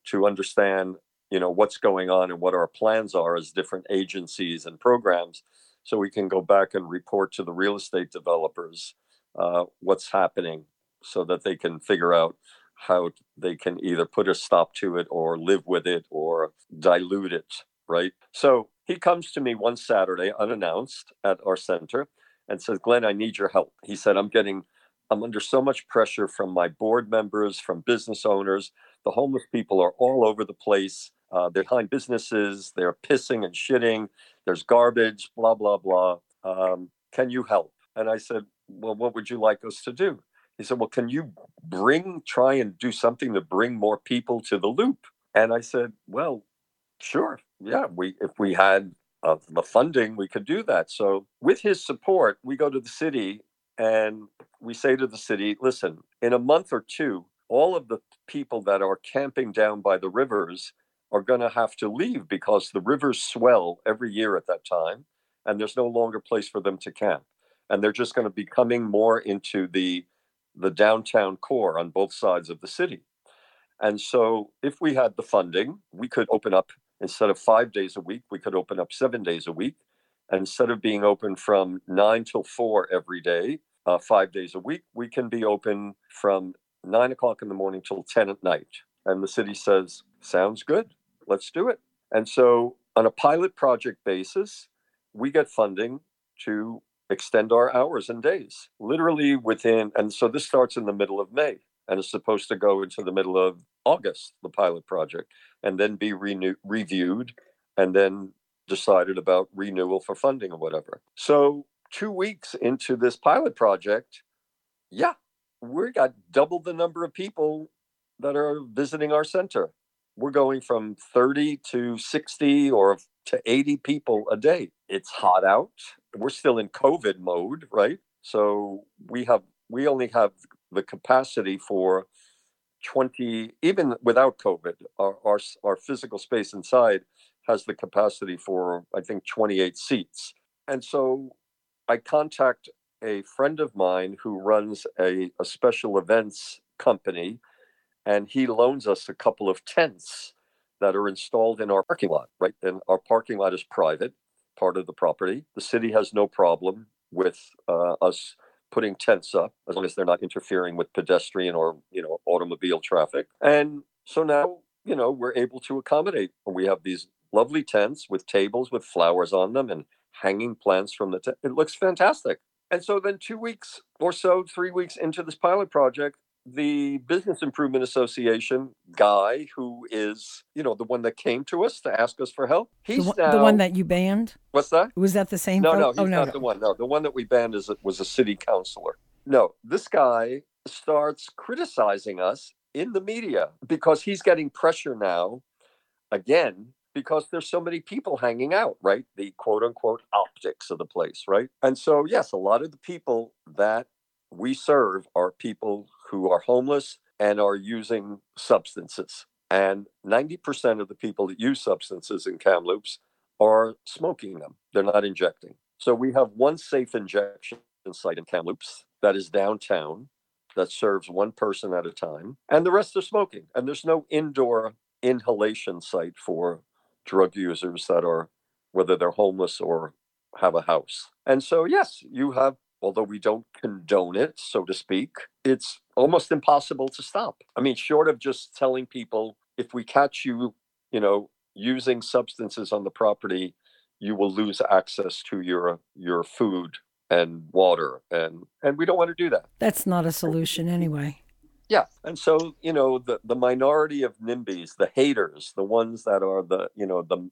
to understand you know, what's going on and what our plans are as different agencies and programs, so we can go back and report to the real estate developers uh, what's happening, so that they can figure out how they can either put a stop to it or live with it or dilute it, right? So he comes to me one Saturday unannounced at our center and says, Glenn, I need your help. He said, I'm getting, I'm under so much pressure from my board members, from business owners. The homeless people are all over the place. Uh, they're behind businesses, they're pissing and shitting, there's garbage, blah, blah, blah. Um, can you help? And I said, Well, what would you like us to do? He said, Well, can you bring, try and do something to bring more people to the loop? And I said, Well, sure. Yeah, we if we had uh, the funding, we could do that. So with his support, we go to the city and we say to the city, listen, in a month or two, all of the people that are camping down by the rivers are going to have to leave because the rivers swell every year at that time and there's no longer place for them to camp and they're just going to be coming more into the the downtown core on both sides of the city. And so if we had the funding we could open up instead of five days a week we could open up seven days a week. And instead of being open from nine till four every day uh, five days a week we can be open from nine o'clock in the morning till 10 at night. And the city says sounds good. Let's do it. And so on a pilot project basis we get funding to extend our hours and days literally within and so this starts in the middle of may and is supposed to go into the middle of august the pilot project and then be renew- reviewed and then decided about renewal for funding or whatever. So two weeks into this pilot project yeah we got double the number of people that are visiting our center. We're going from 30 to 60 or to 80 people a day. It's hot out we're still in covid mode right? So we have we only have the capacity for 20 even without covid our, our our physical space inside has the capacity for i think 28 seats. And so i contact a friend of mine who runs a, a special events company and he loans us a couple of tents that are installed in our parking lot right? And our parking lot is private part of the property. The city has no problem with uh, us putting tents up as long as they're not interfering with pedestrian or you know automobile traffic. And so now you know we're able to accommodate. We have these lovely tents with tables with flowers on them and hanging plants from the tent it looks fantastic. And so then two weeks or so three weeks into this pilot project the business improvement association guy who is you know the one that came to us to ask us for help The, he's one- now the one that you banned? what's that Was that the same? no, no, oh, he's oh, no, not no. the one. No, the one that we banned is was a city councilor. No, this guy starts criticizing us in the media because he's getting pressure now, again, because there's so many people hanging out, right? The quote unquote optics of the place, right? And so, yes, a lot of the people that we serve are people who are homeless and are using substances. And 90% of the people that use substances in Kamloops are smoking them. They're not injecting. So we have one safe injection site in Kamloops that is downtown that serves one person at a time, and the rest are smoking. And there's no indoor inhalation site for drug users that are, whether they're homeless or have a house. And so, yes, you have, although we don't condone it, so to speak, it's almost impossible to stop. I mean, short of just telling people if we catch you, you know, using substances on the property, you will lose access to your your food and water and and we don't want to do that. That's not a solution anyway. Yeah. And so, you know, the the minority of NIMBYs, the haters, the ones that are the, you know, the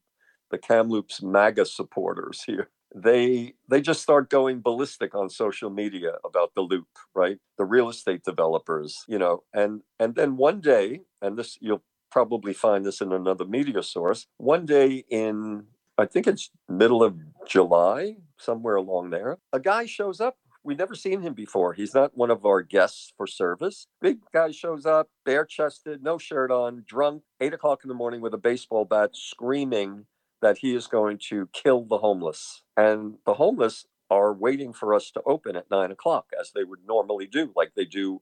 the Kamloops MAGA supporters here, they they just start going ballistic on social media about the loop, right? The real estate developers, you know, and and then one day, and this you'll probably find this in another media source, one day in I think it's middle of July, somewhere along there, a guy shows up We've never seen him before. He's not one of our guests for service. Big guy shows up, bare chested, no shirt on, drunk, eight o'clock in the morning with a baseball bat, screaming that he is going to kill the homeless. And the homeless are waiting for us to open at nine o'clock, as they would normally do, like they do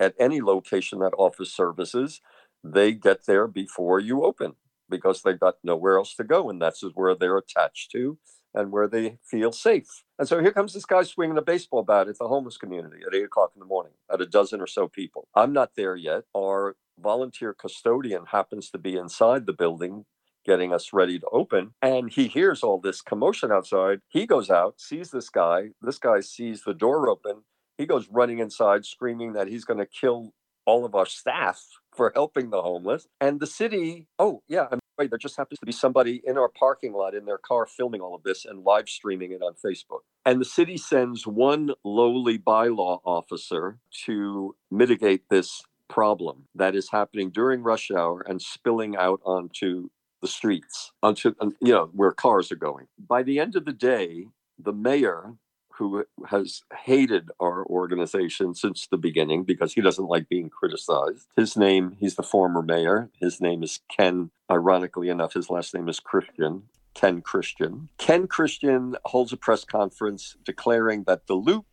at any location that offers services. They get there before you open. because they've got nowhere else to go. And that's where they're attached to and where they feel safe. And so here comes this guy swinging a baseball bat at the homeless community at eight o'clock in the morning at a dozen or so people. I'm not there yet. Our volunteer custodian happens to be inside the building getting us ready to open. And he hears all this commotion outside. He goes out, sees this guy. This guy sees the door open. He goes running inside, screaming that he's going to kill all of our staff for helping the homeless. And the city, oh, yeah, I'm right. There just happens to be somebody in our parking lot in their car filming all of this and live streaming it on Facebook. And the city sends one lowly bylaw officer to mitigate this problem that is happening during rush hour and spilling out onto the streets, onto, uh, you know, where cars are going. By the end of the day, the mayor who has hated our organization since the beginning because he doesn't like being criticized. His name, he's the former mayor. His name is Ken. Ironically enough, his last name is Christian. Ken Christian. Ken Christian holds a press conference declaring that the Loop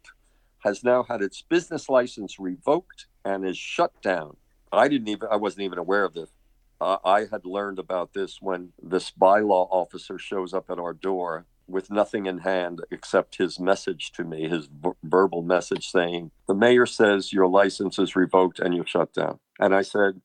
has now had its business license revoked and is shut down. I didn't even, I wasn't even aware of this. Uh, I had learned about this when this bylaw officer shows up at our door with nothing in hand except his message to me, his v- verbal message saying, The mayor says your license is revoked and you're shut down. And I said,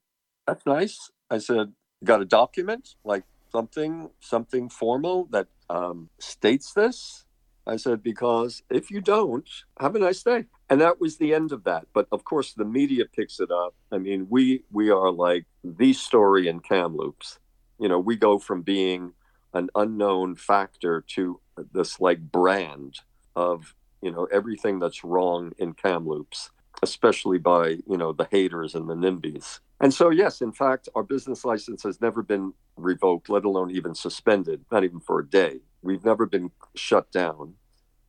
That's nice. I said, Got a document, like something, something formal that um, states this? I said, Because if you don't, have a nice day. And that was the end of that. But of course, the media picks it up. I mean, we we are like the story in Kamloops. You know, we go from being an unknown factor to this like brand of you know everything that's wrong in Kamloops, especially by you know the haters and the NIMBYs. And so yes, in fact, our business license has never been revoked, let alone even suspended, not even for a day. We've never been shut down.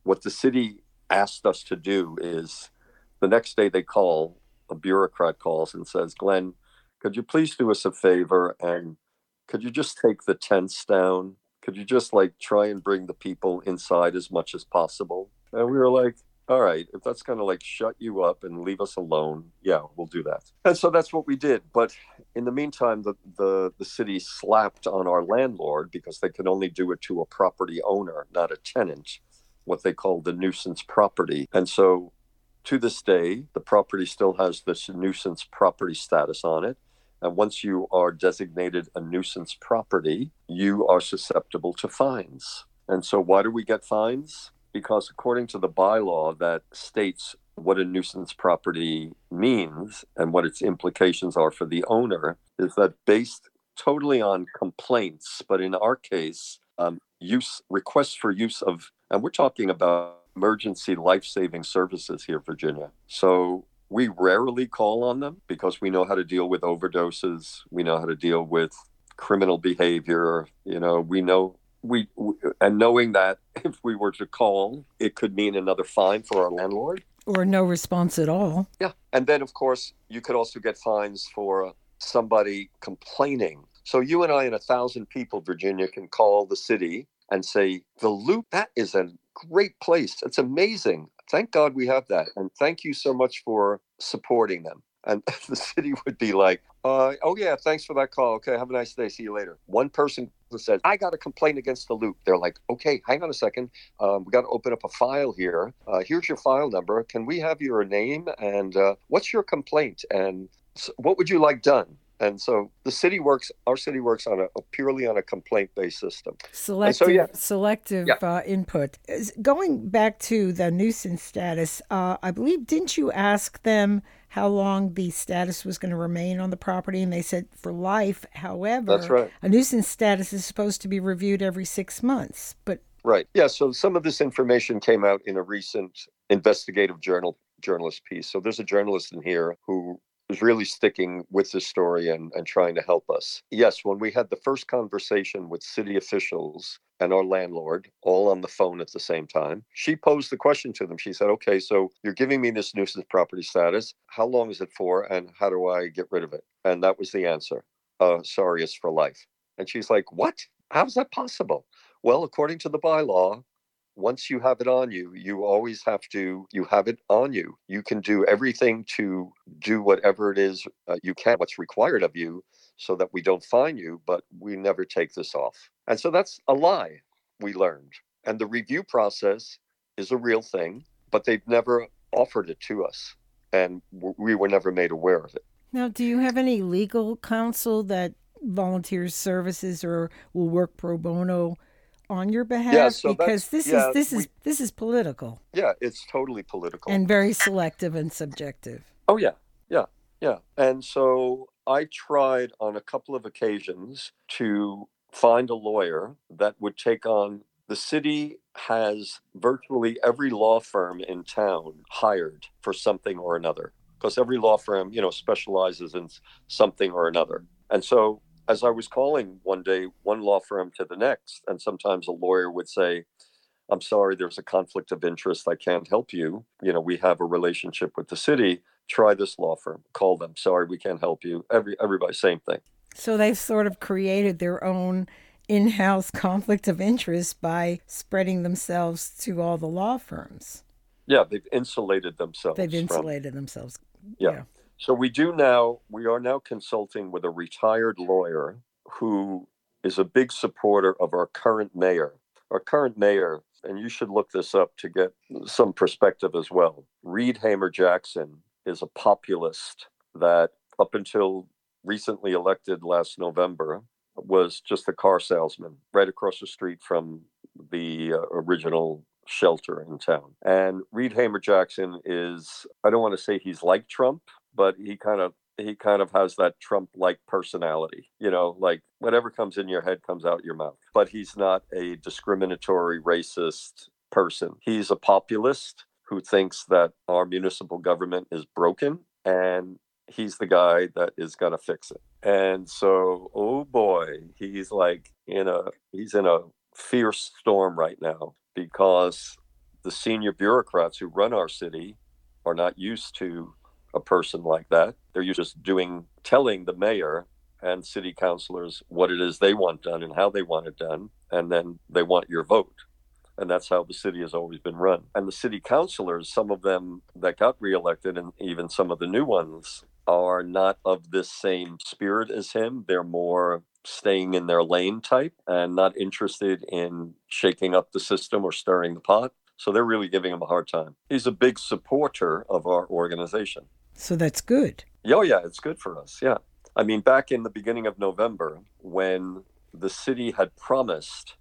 What the city asked us to do is the next day they call, a bureaucrat calls and says, Glenn, could you please do us a favor and could you just take the tents down? Could you just like try and bring the people inside as much as possible? And we were like, all right, if that's going to like shut you up and leave us alone, yeah, we'll do that. And so that's what we did. But in the meantime, the, the, the city slapped on our landlord because they could only do it to a property owner, not a tenant, what they call the nuisance property. And so to this day, the property still has this nuisance property status on it. And once you are designated a nuisance property, you are susceptible to fines. And so, why do we get fines? Because according to the bylaw that states what a nuisance property means and what its implications are for the owner, is that based totally on complaints, but in our case, um, use requests for use of, and we're talking about emergency life saving services here, Virginia. So we rarely call on them because we know how to deal with overdoses. We know how to deal with criminal behavior. You know, we know we, we and knowing that (laughs) if we were to call, it could mean another fine for our landlord. Or no response at all. Yeah, and then of course you could also get fines for somebody complaining. So you and I and a thousand people, Virginia, can call the city and say the loop. That is a great place. It's amazing. Thank God we have that. And thank you so much for supporting them. And (laughs) the city would be like, uh, oh, yeah, thanks for that call. Okay, have a nice day. See you later. One person says, I got a complaint against the loop. They're like, okay, hang on a second. Um, we got to open up a file here. Uh, here's your file number. Can we have your name and uh, what's your complaint? And what would you like done? And so the city works, our city works on a, a purely on a complaint based system. Selective, yeah. selective Yeah. uh, input. Going back to the nuisance status, uh, I believe didn't you ask them how long the status was going to remain on the property, and they said for life. However, That's right. a nuisance status is supposed to be reviewed every six months, but Right. Yeah. So some of this information came out in a recent investigative journal journalist piece. So there's a journalist in here who is really sticking with this story and, and trying to help us. Yes, when we had the first conversation with city officials and our landlord all on the phone at the same time, she posed the question to them. She said, Okay, so you're giving me this nuisance property status. How long is it for and how do I get rid of it? And that was the answer. Uh, sorry, it's for life. And she's like, What? How's that possible? Well, according to the bylaw, once you have it on you, you always have to, you have it on you. You can do everything to do whatever it is uh, you can, what's required of you, so that we don't fine you, but we never take this off. And so that's a lie we learned. And the review process is a real thing, but they've never offered it to us. And we were never made aware of it. Now, do you have any legal counsel that volunteers services or will work pro bono on your behalf? so because this yeah, is this we- is this is political Yeah, it's totally political. and very selective and subjective. Oh yeah, yeah, yeah. And so I tried on a couple of occasions to find a lawyer that would take on the city has virtually every law firm in town hired for something or another because every law firm, you know, specializes in something or another. And so as I was calling one day one law firm to the next and sometimes a lawyer would say I'm sorry, there's a conflict of interest. I can't help you. You know, we have a relationship with the city. Try this law firm. Call them. Sorry, we can't help you. Every everybody, same thing. So they've sort of created their own in-house (laughs) conflict of interest by spreading themselves to all the law firms. Yeah, they've insulated themselves. They've from- insulated themselves. Yeah. So we do now, we are now consulting with a retired lawyer who is a big supporter of our current mayor. Our current mayor, and you should look this up to get some perspective as well. Reid Hamer-Jackson is a populist that, up until recently elected last November, was just a car salesman right across the street from the uh, original shelter in town. And Reid Hamer-Jackson is, I don't want to say he's like Trump, but he kind of he kind of has that Trump like personality, you know, like whatever comes in your head comes out your mouth. But he's not a discriminatory, racist person. He's a populist who thinks that our municipal government is broken and he's the guy that is going to fix it. And so, oh boy, he's like in a he's in a fierce storm right now because the senior bureaucrats who run our city are not used to a person like that. They're just doing, telling the mayor and city councilors what it is they want done and how they want it done, and then they want your vote. And that's how the city has always been run. And the city councilors, some of them that got reelected, and even some of the new ones, are not of this same spirit as him. They're more staying in their lane type and not interested in shaking up the system or stirring the pot. So they're really giving him a hard time. He's a big supporter of our organization. So that's good. Oh, yeah, it's good for us. Yeah. I mean, back in the beginning of November, when the city had promised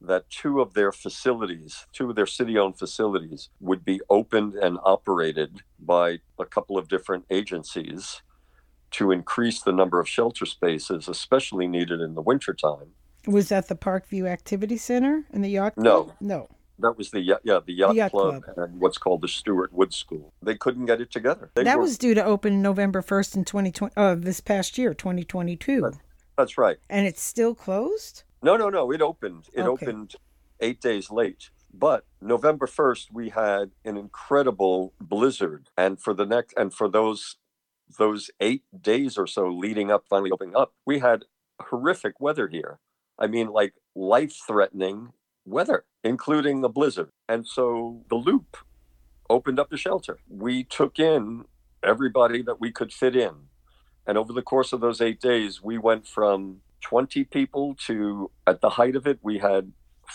that two of their facilities, two of their city owned facilities, would be opened and operated by a couple of different agencies to increase the number of shelter spaces, especially needed in the wintertime. Was that the Parkview Activity Center and the yacht? No. No. That was the yeah the yacht, yacht club, club. and what's called the Stuart Wood School. They couldn't get it together. They that were- was due to open November 1st in 2020 uh, this past year, 2022. That's right. And it's still closed? No, no, no. It opened. It Okay. opened eight days late. But November first, we had an incredible blizzard, and for the next and for those those eight days or so leading up, finally opening up, we had horrific weather here. I mean, like life-threatening weather, including the blizzard. And so the Loop opened up the shelter. We took in everybody that we could fit in, and over the course of those eight days, we went from 20 people to at the height of it we had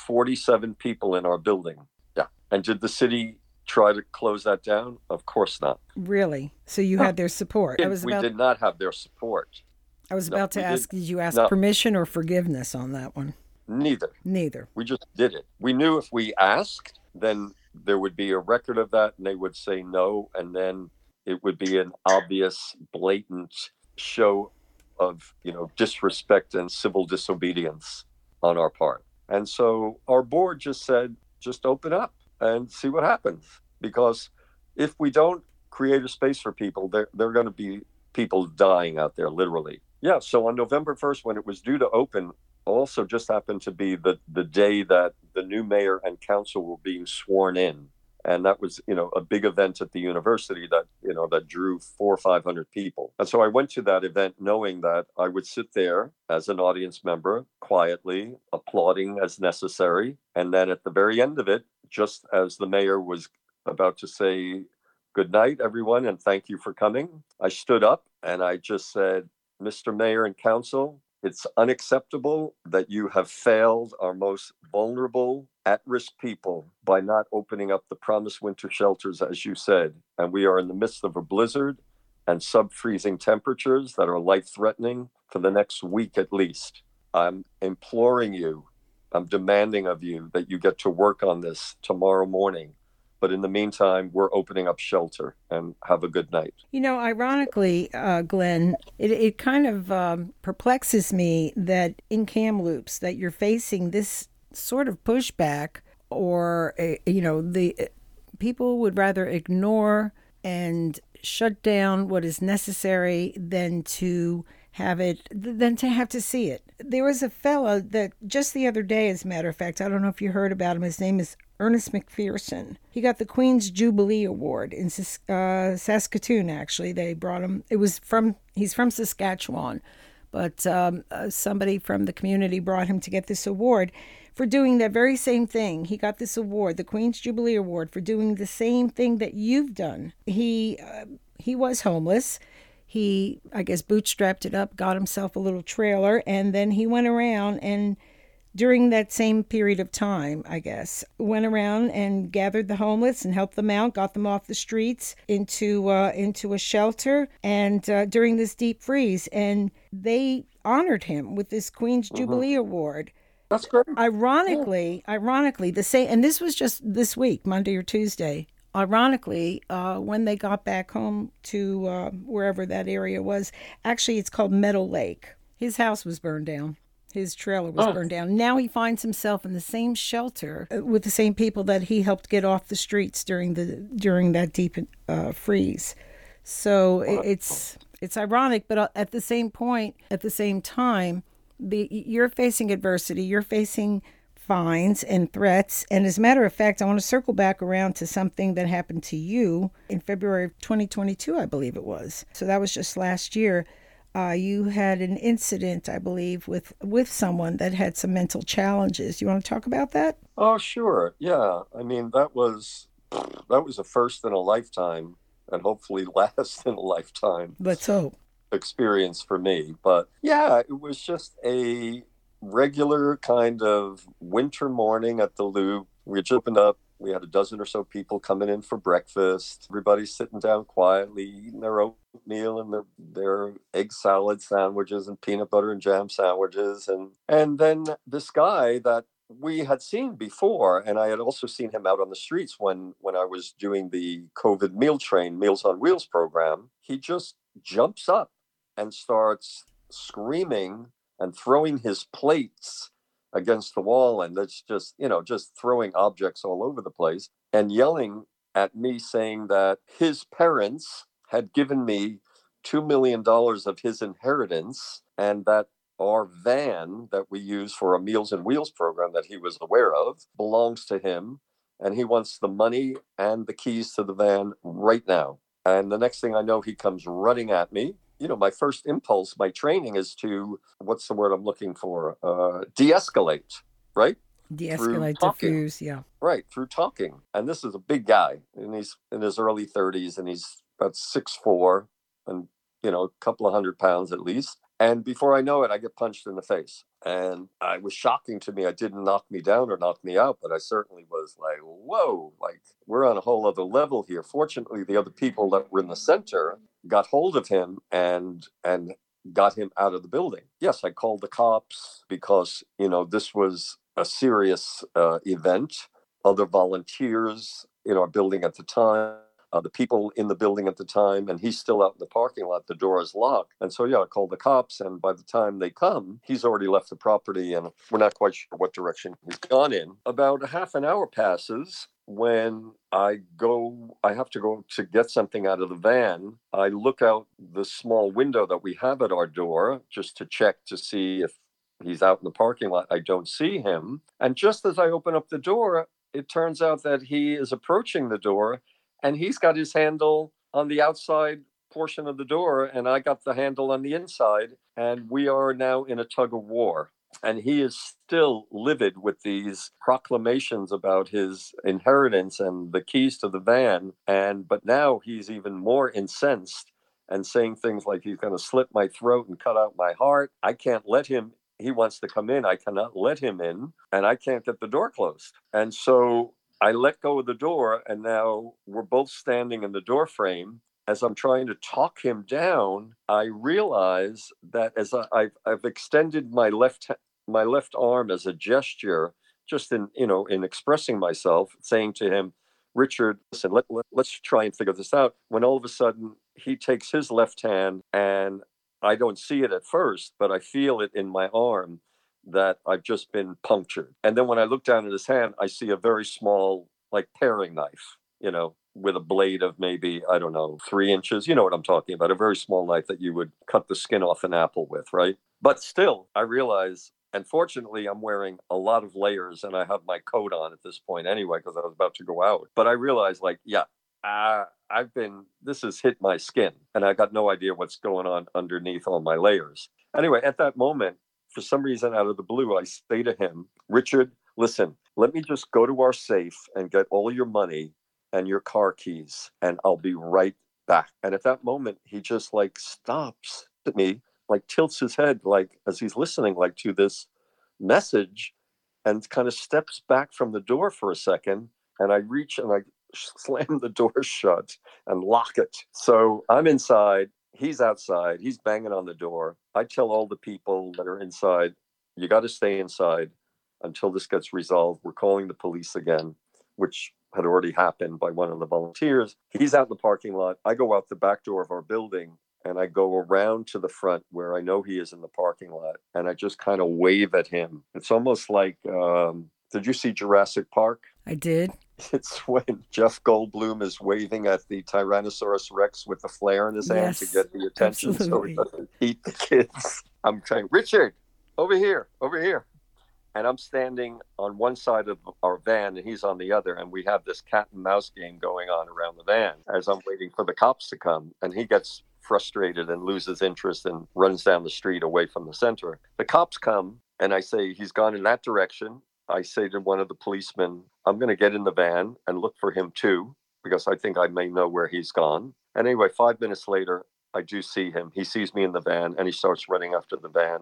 47 people in our building yeah and did the city try to close that down of course not Really? So you had their support. I was we did not have their support I was no, about to we did- ask did you ask no. permission or forgiveness on that one? Neither. Neither. we just did it. We knew if we asked then there would be a record of that and they would say no and then it would be an obvious blatant show of you know disrespect and civil disobedience on our part. And so our board just said just open up and see what happens. Because if we don't create a space for people there there are going to be people dying out there literally. Yeah so on november 1st when it was due to open also just happened to be the the day that the new mayor and council were being sworn in. And that was you know a big event at the university that you know that drew four or five hundred people. And so i went to that event knowing that i would sit there as an audience member quietly applauding as necessary. And then at the very end of it just as the mayor was about to say good night everyone and thank you for coming i stood up and i just said mr mayor and council it's unacceptable that you have failed our most vulnerable, at risk people by not opening up the promised winter shelters, as you said. And we are in the midst of a blizzard and sub freezing temperatures that are life threatening for the next week at least. I'm imploring you, I'm demanding of you that you get to work on this tomorrow morning. But in the meantime, we're opening up shelter and have a good night. You know, ironically, uh, Glenn, it, it kind of um, perplexes me that in Kamloops that you're facing this sort of pushback, or uh, you know, the uh, people would rather ignore and shut down what is necessary than to have it than to have to see it. There was a fellow that just the other day, as a matter of fact, I don't know if you heard about him. His name is Ernest McPherson. He got the Queen's Jubilee Award in uh, Saskatoon. Actually, they brought him. It was from he's from Saskatchewan, but um, uh, somebody from the community brought him to get this award for doing that very same thing. He got this award, the Queen's Jubilee Award, for doing the same thing that you've done. He uh, he was homeless. He, I guess, bootstrapped it up, got himself a little trailer, and then he went around and during that same period of time, I guess, went around and gathered the homeless and helped them out, got them off the streets into uh, into a shelter, and uh, during this deep freeze, and they honored him with this Queen's Jubilee Award. That's great. Ironically, ironically, the same, and this was just this week, Monday or Tuesday. Ironically, uh, when they got back home to uh, wherever that area was, actually, it's called Meadow Lake. His house was burned down. His trailer was Oh. burned down. Now he finds himself in the same shelter uh, with the same people that he helped get off the streets during the during that deep uh, freeze. So it's it's ironic, but uh, at the same point, at the same time, the you're facing adversity. You're facing fines and threats. And as a matter of fact, I want to circle back around to something that happened to you in February of 2022, I believe it was. So that was just last year. Uh, you had an incident, I believe, with with someone that had some mental challenges. You want to talk about that? Oh, sure. Yeah. I mean, that was that was a first in a lifetime, and hopefully (laughs) last in a lifetime Let's hope. experience for me. But yeah, it was just a regular kind of winter morning at the Loop. We just opened up. We had a dozen or so people coming in for breakfast. Everybody's sitting down quietly, eating their oatmeal and their, their egg salad sandwiches and peanut butter and jam sandwiches. And and then this guy that we had seen before, and I had also seen him out on the streets when when I was doing the COVID meal train Meals on Wheels program. He just jumps up and starts screaming and throwing his plates against the wall and that's just you know just throwing objects all over the place and yelling at me saying that his parents had given me $2 million of his inheritance and that our van that we use for a meals and wheels program that he was aware of belongs to him and he wants the money and the keys to the van right now. And the next thing i know he comes running at me you know, my first impulse, my training is to what's the word I'm looking for? Uh, de-escalate, right? De-escalate, diffuse. Yeah. Right, through talking. And this is a big guy, and he's in his early 30s, and he's about six four, and you know, a couple of hundred pounds at least. And before I know it, I get punched in the face. And I was shocking to me. I didn't knock me down or knock me out, but I certainly was like, whoa, like we're on a whole other level here. Fortunately, the other people that were in the center got hold of him and and got him out of the building. Yes, I called the cops because, you know, this was a serious uh, event. Other volunteers in our building at the time uh, the people in the building at the time, and he's still out in the parking lot. The door is locked. And so, yeah, I called the cops, and by the time they come, he's already left the property, and we're not quite sure what direction he's gone in. About a half an hour passes when I go, I have to go to get something out of the van. I look out the small window that we have at our door just to check to see if he's out in the parking lot. I don't see him. And just as I open up the door, it turns out that he is approaching the door and he's got his handle on the outside portion of the door and I got the handle on the inside and we are now in a tug of war and he is still livid with these proclamations about his inheritance and the keys to the van and but now he's even more incensed and saying things like he's going to slit my throat and cut out my heart. I can't let him he wants to come in. I cannot let him in and i can't get the door closed. And so i let go of the door and now we're both standing in the door frame as I'm trying to talk him down, I realize that as I, I've, I've extended my left my left arm as a gesture, just in you know in expressing myself, saying to him, Richard, listen, let, let, let's try and figure this out. When all of a sudden he takes his left hand and I don't see it at first, but I feel it in my arm that I've just been punctured. And then when I look down at his hand, I see a very small, like paring knife, you know, with a blade of maybe, I don't know, three inches. You know what I'm talking about. A very small knife that you would cut the skin off an apple with, right? But still, I realize, and fortunately, I'm wearing a lot of layers and I have my coat on at this point anyway, because I was about to go out. But I realized, like, yeah, uh, I've been, this has hit my skin and I got no idea what's going on underneath all my layers. Anyway, at that moment, for some reason out of the blue, I say to him, Richard, listen, let me just go to our safe and get all your money and your car keys, and I'll be right back. And at that moment, he just like stops at me, like tilts his head, like as he's listening, like to this message, and kind of steps back from the door for a second. And I reach and I (laughs) slam the door shut and lock it. So I'm inside. He's outside. He's banging on the door. I tell all the people that are inside, you got to stay inside until this gets resolved. We're calling the police again, which had already happened by one of the volunteers. He's out in the parking lot. I go out the back door of our building and I go around to the front where I know he is in the parking lot and I just kind of wave at him. It's almost like, um, did you see Jurassic Park? I did. (laughs) It's when Jeff Goldblum is waving at the Tyrannosaurus Rex with the flare in his hand to get the attention absolutely. so he doesn't eat the kids. I'm saying, Richard, over here, over here. And I'm standing on one side of our van and he's on the other. And we have this cat and mouse game going on around the van as I'm waiting for the cops to come. And he gets frustrated and loses interest and runs down the street away from the center. The cops come and I say, he's gone in that direction. I say to one of the policemen, I'm going to get in the van and look for him too, because I think I may know where he's gone. And anyway, five minutes later, I do see him. He sees me in the van and he starts running after the van.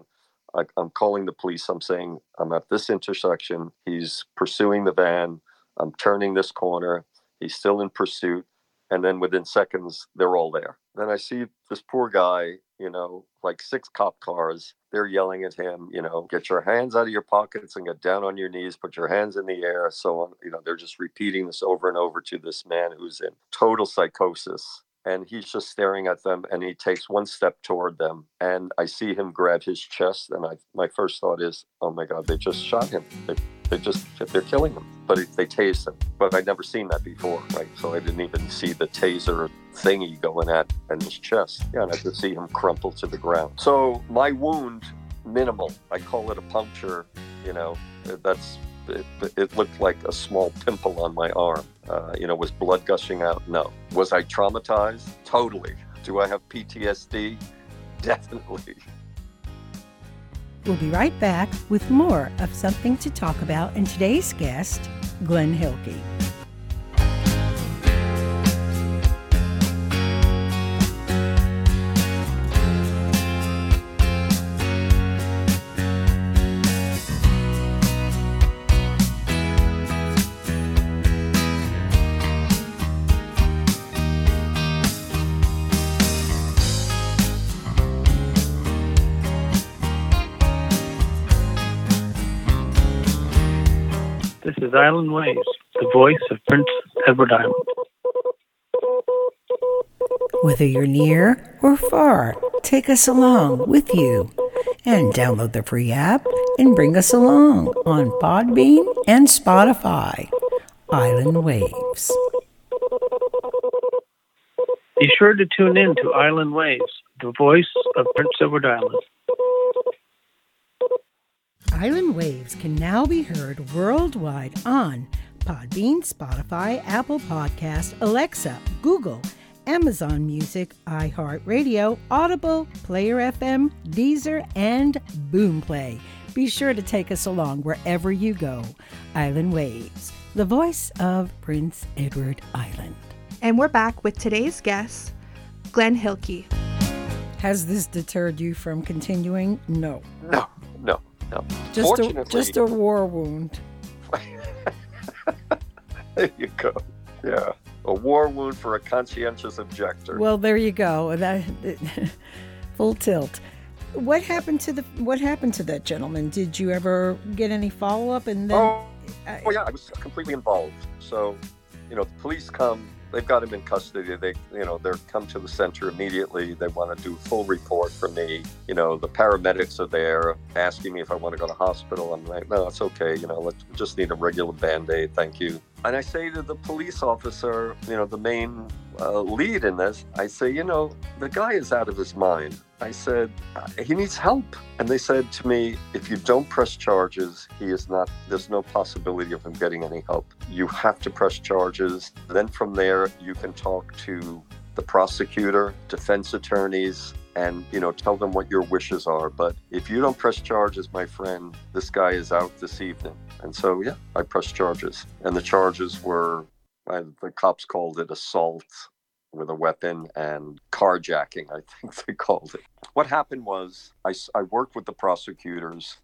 I, I'm calling the police. I'm saying, I'm at this intersection. He's pursuing the van. I'm turning this corner. He's still in pursuit. And then within seconds, they're all there. Then I see this poor guy, you know, like six cop cars. They're yelling at him, you know, get your hands out of your pockets and get down on your knees, put your hands in the air, so on. You know, they're just repeating this over and over to this man who's in total psychosis. And he's just staring at them and he takes one step toward them. And I see him grab his chest. And I, my first thought is, oh my God, they just shot him. They, they just, they're killing him. But it, they tased him. But I'd never seen that before, right? So I didn't even see the taser thingy going at in his chest. Yeah, and I could see him crumple to the ground. So my wound, minimal. I call it a puncture. You know, that's it, it looked like a small pimple on my arm. Uh, you know, was blood gushing out? No. Was I traumatized? Totally. Do I have PTSD? (laughs) Definitely. We'll be right back with more of something to talk about and today's guest, Glenn Hilke. Is Island Waves, the voice of Prince Edward Island. Whether you're near or far, take us along with you and download the free app and bring us along on Podbean and Spotify. Island Waves. Be sure to tune in to Island Waves, the voice of Prince Edward Island. Island Waves can now be heard worldwide on Podbean, Spotify, Apple Podcast, Alexa, Google, Amazon Music, iHeartRadio, Audible, Player FM, Deezer, and Boomplay. Be sure to take us along wherever you go. Island Waves, the voice of Prince Edward Island. And we're back with today's guest, Glenn Hilke. Has this deterred you from continuing? No. No, no. Just a, just a war wound. (laughs) there you go. Yeah, a war wound for a conscientious objector. Well, there you go. That (laughs) full tilt. What happened to the what happened to that gentleman? Did you ever get any follow up? And then oh, uh, oh yeah, I was completely involved. So, you know, the police come. They've got him in custody. They, you know, they're come to the center immediately. They want to do a full report for me. You know, the paramedics are there asking me if I want to go to hospital. I'm like, no, it's okay. You know, let's just need a regular band aid. Thank you. And I say to the police officer, you know, the main uh, lead in this, I say, you know, the guy is out of his mind. I said, "Uh, he needs help. And they said to me, if you don't press charges, he is not, there's no possibility of him getting any help. You have to press charges. Then from there, you can talk to the prosecutor, defense attorneys, and you know tell them what your wishes are but if you don't press charges my friend this guy is out this evening and so yeah i pressed charges and the charges were the cops called it assault with a weapon and carjacking i think (laughs) they called it. What happened was I, I worked with the prosecutors.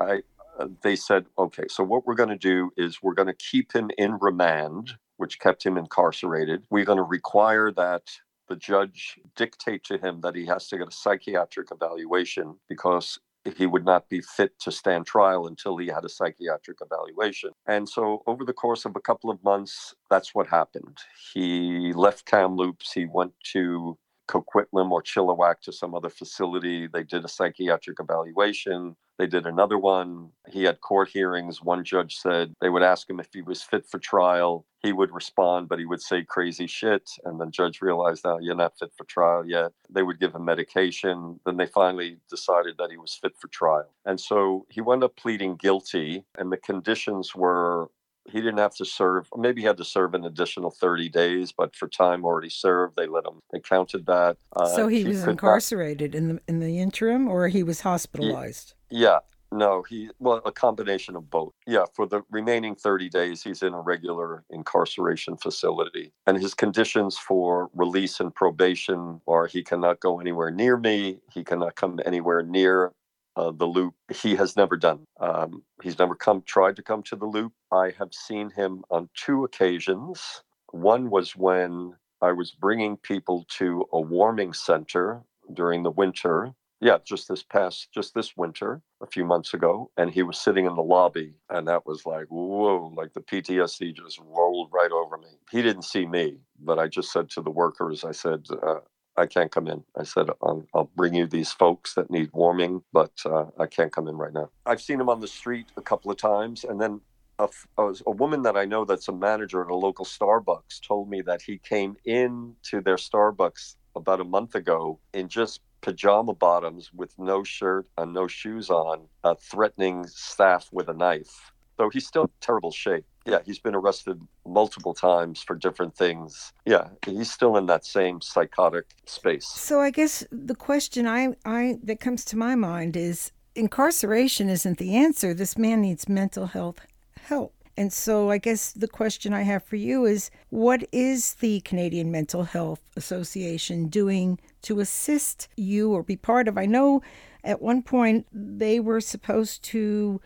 I uh, they said okay so what we're going to do is we're going to keep him in remand which kept him incarcerated. We're going to require that the judge dictate to him that he has to get a psychiatric evaluation because he would not be fit to stand trial until he had a psychiatric evaluation. And so, over the course of a couple of months, that's what happened. He left Kamloops, he went to Coquitlam or Chilliwack to some other facility. They did a psychiatric evaluation. They did another one. He had court hearings. One judge said they would ask him if he was fit for trial. He would respond, but he would say crazy shit. And the judge realized, now you're not fit for trial yet. They would give him medication. Then they finally decided that he was fit for trial. And so he wound up pleading guilty. And the conditions were he didn't have to serve maybe he had to serve an additional 30 days but for time already served they let him they counted that uh, so he was could not- incarcerated in the in the interim, or he was hospitalized. Yeah no he well a combination of both. Yeah for the remaining 30 days he's in a regular incarceration facility and his conditions for release and probation are he cannot go anywhere near me he cannot come anywhere near uh, the loop he has never done um, he's never come tried to come to the loop. I have seen him on two occasions. One was when i was bringing people to a warming center during the winter yeah just this past just this winter a few months ago and he was sitting in the lobby and that was like whoa like the ptsd just rolled right over me he didn't see me but i just said to the workers i said uh, I can't come in. I said, um, I'll bring you these folks that need warming, but uh, I can't come in right now. I've seen him on the street a couple of times. And then a, a, woman that I know that's a manager at a local Starbucks told me that he came in to their Starbucks about a month ago in just pajama bottoms with no shirt and no shoes on, uh, threatening staff with a knife. So he's still in terrible shape. Yeah, he's been arrested multiple times for different things. Yeah, he's still in that same psychotic space. So I guess the question I, I that comes to my mind is incarceration isn't the answer. This man needs mental health help. And so I guess the question I have for you is what is the Canadian Mental Health Association doing to assist you or be part of? I know at one point they were supposed to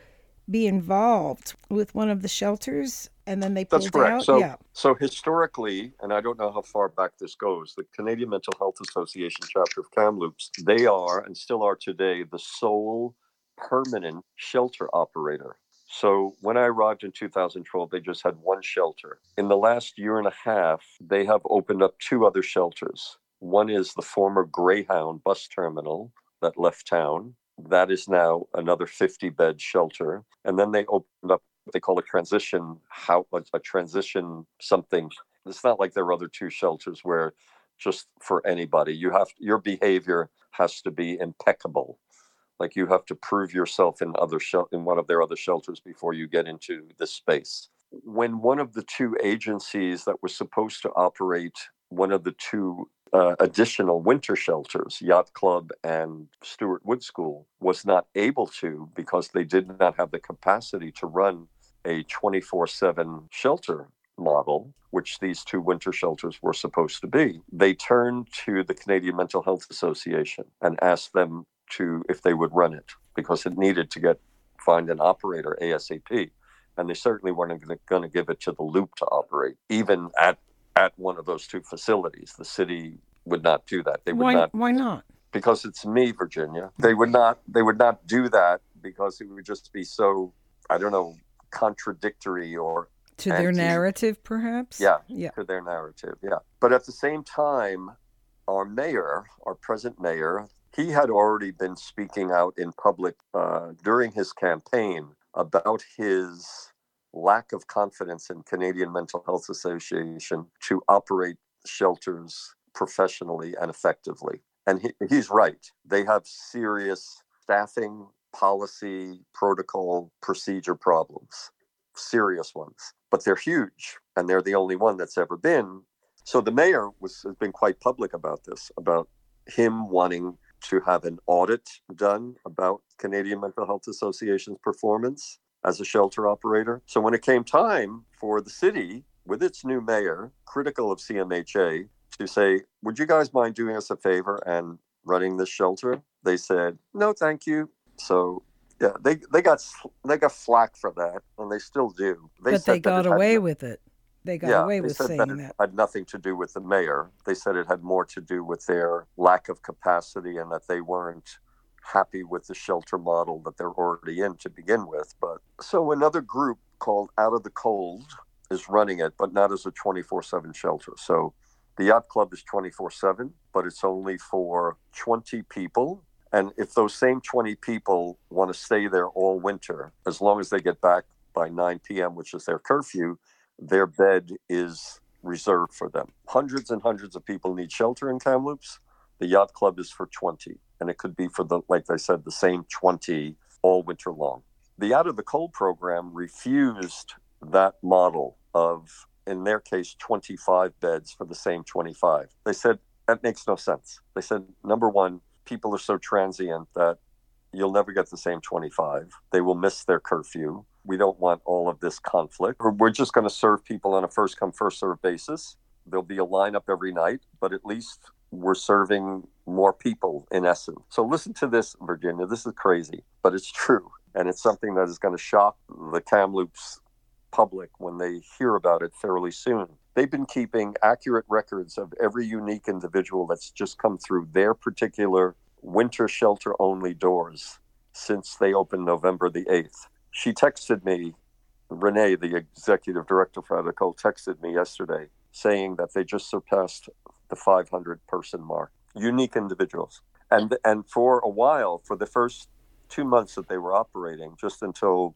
be involved with one of the shelters and then they pulled That's correct. out. So, yeah. so historically, and I don't know how far back this goes, the Canadian Mental Health Association chapter of Kamloops, they are and still are today the sole permanent shelter operator. So when I arrived in 2012, they just had one shelter. In the last year and a half, they have opened up two other shelters. One is the former Greyhound bus terminal that left town. That is now another 50 bed shelter. And then they opened up what they call a transition how a, transition something. It's not like their other two shelters where just for anybody. You have your behavior has to be impeccable. Like you have to prove yourself in other shel- in one of their other shelters before you get into this space. when one of the two agencies that was supposed to operate one of the two uh, additional winter shelters, Yacht Club and Stuart Wood School, was not able to because they did not have the capacity to run a 24 7 shelter model, which these two winter shelters were supposed to be. They turned to the Canadian Mental Health Association and asked them to if they would run it because it needed to get find an operator ASAP. And they certainly weren't going to give it to the loop to operate, even at at one of those two facilities. The city would not do that. They would Why, not why not? because it's me, Virginia. They would not they would not do that because it would just be so I don't know contradictory or To their narrative, perhaps? Yeah. Yeah. to their narrative. Yeah. But at the same time, our mayor, our present mayor, he had already been speaking out in public uh, during his campaign about his lack of confidence in Canadian Mental Health Association to operate shelters professionally and effectively. And he, he's right. They have serious staffing, policy, protocol, procedure problems, serious ones. But they're huge, and they're the only one that's ever been. So the mayor was has been quite public about this, about him wanting to have an audit done about Canadian Mental Health Association's performance as a shelter operator. So when it came time for the city, with its new mayor, critical of CMHA, to say, "Would you guys mind doing us a favor and running this shelter?" They said, "No, thank you." So yeah, they they got they got flack for that, and they still do. but said they got away with it. They got yeah, away they with said saying that it that. had nothing to do with the mayor. They said it had more to do with their lack of capacity and that they weren't happy with the shelter model that they're already in to begin with. But so another group called Out of the Cold is running it, but not as a 24 7 shelter. So the yacht club is 24 7, but it's only for 20 people. And if those same 20 people want to stay there all winter, as long as they get back by 9 p.m., which is their curfew, their bed is reserved for them. Hundreds and hundreds of people need shelter in Kamloops. The yacht club is for 20, and it could be for the, like I said, the same 20 all winter long. The Out of the Cold program refused that model of, in their case, 25 beds for the same 25. They said that makes no sense. They said, number one, people are so transient that you'll never get the same 25. They will miss their curfew. We don't want all of this conflict. We're- just going to serve people on a first come, first serve basis. There'll be a lineup every night, but at least we're serving more people in essence. So listen to this, Virginia. This is crazy, but it's true. And it's something that is going to shock the Kamloops public when they hear about it fairly soon. They've been keeping accurate records of every unique individual that's just come through their particular winter shelter only doors since they opened November the 8th. She texted me, Renee, the executive director for Out of the Cold, texted me yesterday saying that they just surpassed the 500 person mark. Unique individuals. And, and for a while, for the first two months that they were operating, just until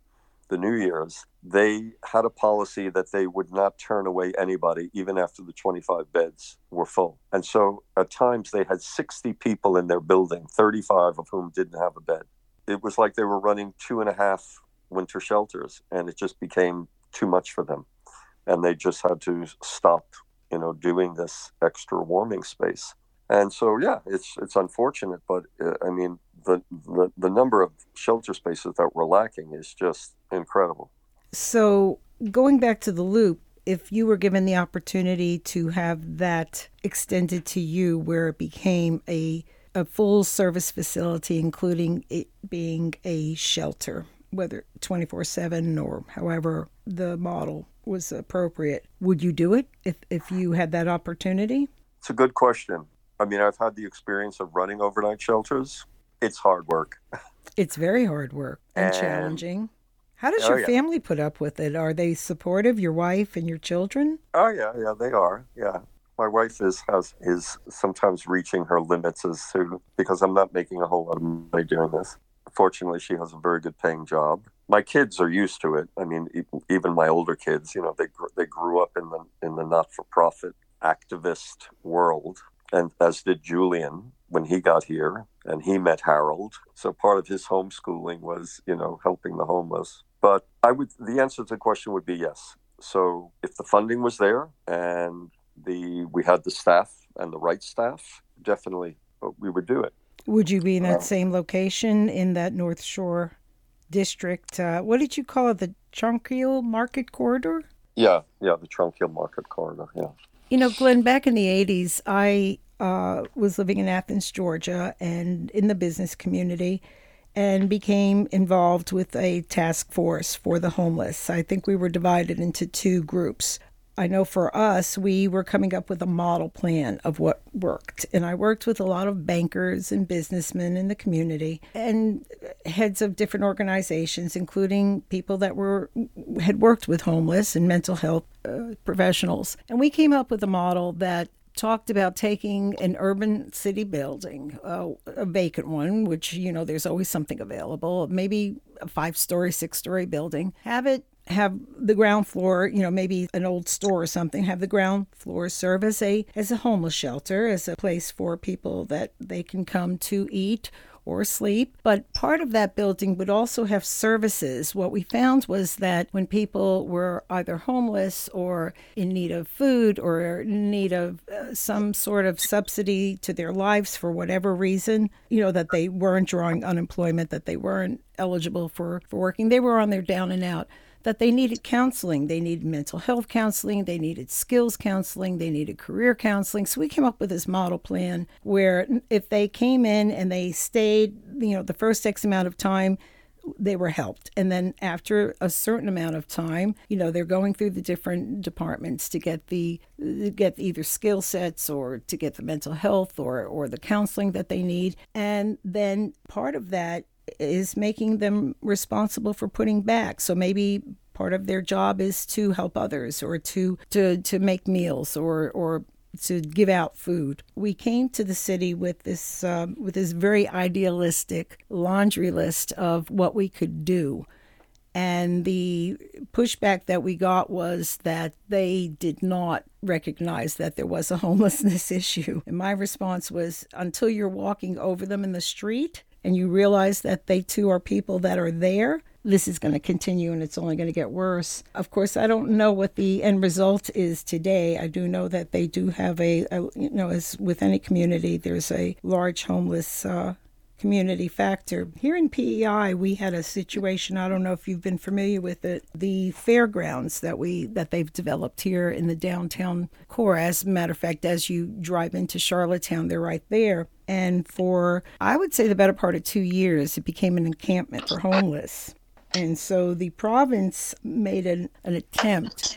the New Year's, they had a policy that they would not turn away anybody, even after the 25 beds were full. And so at times they had 60 people in their building, 35 of whom didn't have a bed. It was like they were running two and a half winter shelters, and it just became too much for them. And they just had to stop, you know, doing this extra warming space. And so, yeah, it's it's unfortunate, but uh, I mean, the, the the number of shelter spaces that we're lacking is just incredible. So, going back to the loop, if you were given the opportunity to have that extended to you where it became a a full service facility including it being a shelter, whether 24/7 or however the model was appropriate, would you do it if if you had that opportunity? It's a good question. I mean, I've had the experience of running overnight shelters. It's hard work. (laughs) It's very hard work and, And- challenging. How does Oh, your yeah. family put up with it? Are they supportive, your wife and your children? Oh yeah, yeah, they are. Yeah, my wife is has is sometimes reaching her limits as to because I'm not making a whole lot of money doing this. Fortunately, she has a very good paying job. My kids are used to it. I mean, even my older kids, you know, they they grew up in the in the not for profit activist world, and as did Julian when he got here and he met Harold. So part of his homeschooling was, you know, helping the homeless. But I would the answer to the question would be yes. So if the funding was there and the we had the staff and the right staff, definitely uh, we would do it. Would you be in that same location in that North Shore district? Uh, what did you call it? The Tranquille Market Corridor? Yeah, yeah, the Tranquille Market Corridor. Yeah. You know, Glenn, back in the 80s, I uh, was living in Athens, Georgia, and in the business community, and became involved with a task force for the homeless. I think we were divided into two groups. I know for us, we were coming up with a model plan of what worked. And I worked with a lot of bankers and businessmen in the community and heads of different organizations, including people that were had worked with homeless and mental health uh, professionals. And we came up with a model that talked about taking an urban city building, uh, a vacant one, which, you know, there's always something available, maybe a five story, six story building, have it have the ground floor, you know, maybe an old store or something, have the ground floor serve as a as a homeless shelter, as a place for people that they can come to eat or sleep. But part of that building would also have services. What we found was that when people were either homeless or in need of food or in need of uh, some sort of subsidy to their lives for whatever reason, you know, that they weren't drawing unemployment, that they weren't eligible for, for working, they were on their down and out that they needed counseling. They needed mental health counseling, they needed skills counseling, they needed career counseling. So we came up with this model plan where if they came in and they stayed, you know, the first X amount of time, they were helped. And then after a certain amount of time, you know, they're going through the different departments to get the get either skill sets or to get the mental health or or the counseling that they need. And then part of that is making them responsible for putting back. So maybe part of their job is to help others or to to to make meals or or to give out food. We came to the city with this um, with this very idealistic laundry list of what we could do. And the pushback that we got was that they did not recognize that there was a (laughs) homelessness issue. And my response was until you're walking over them in the street, and you realize that they too are people that are there, this is going to continue and it's only going to get worse. Of course, I don't know what the end result is today. I do know that they do have a, a you know, as with any community, there's a large homeless uh, community factor. Here in PEI, we had a situation. I don't know if you've been familiar with it. The fairgrounds that we that they've developed here in the downtown core. As a matter of fact, as you drive into Charlottetown, they're right there. And for I would say the better part of two years, it became an encampment for homeless. And so the province made an, an attempt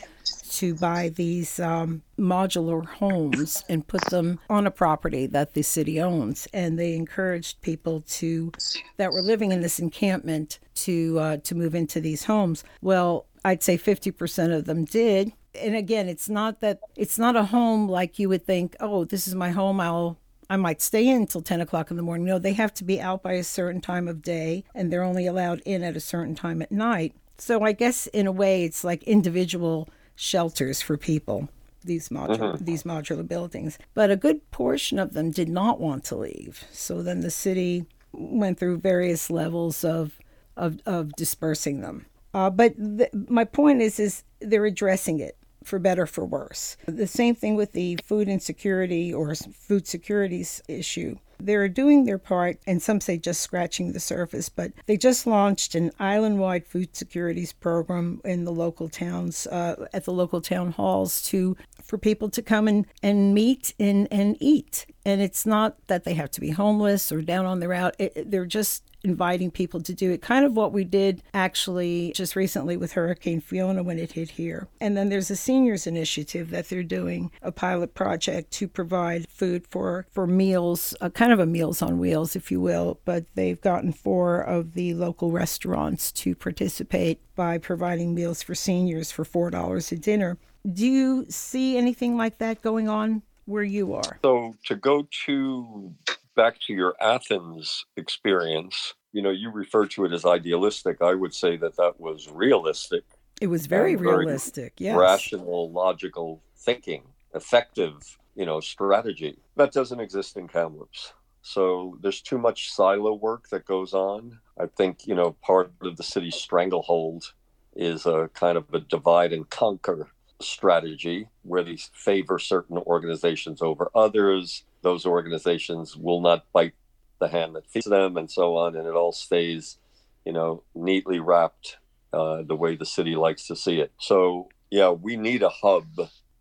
to buy these um, modular homes and put them on a property that the city owns. And they encouraged people to that were living in this encampment to uh, to move into these homes. Well, I'd say 50% of them did. And again, it's not that it's not a home like you would think. Oh, this is my home. I'll I might stay in until 10 o'clock in the morning. No, they have to be out by a certain time of day and they're only allowed in at a certain time at night. So I guess in a way it's like individual shelters for people these modular these modular buildings. But a good portion of them did not want to leave. So then the city went through various levels of of, of dispersing them. Uh, but th- my point is is they're addressing it for better for worse. The same thing with the food insecurity or food securities issue. They're doing their part, and some say just scratching the surface, but they just launched an island wide food securities program in the local towns, uh, at the local town halls to for people to come and, and meet and, and eat. And it's not that they have to be homeless or down on their out, it, they're just inviting people to do it. Kind of what we did actually just recently with Hurricane Fiona when it hit here. And then there's a seniors initiative that they're doing a pilot project to provide food for for meals, kind of a meals on wheels, if you will. But they've gotten four of the local restaurants to participate by providing meals for seniors for four dollars a dinner. Do you see anything like that going on where you are? So to go to back to your Athens experience, you know, you refer to it as idealistic. I would say that that was realistic, It was very And very realistic. Yes. rational, logical thinking, effective, you know, strategy. That doesn't exist in Kamloops. So there's too much silo work that goes on. I think, you know, part of the city's stranglehold is a kind of a divide and conquer strategy where they favor certain organizations over others. Those organizations will not bite the hand that feeds them and so on. And it all stays, you know, neatly wrapped uh, the way the city likes to see it. So, yeah, we need a hub.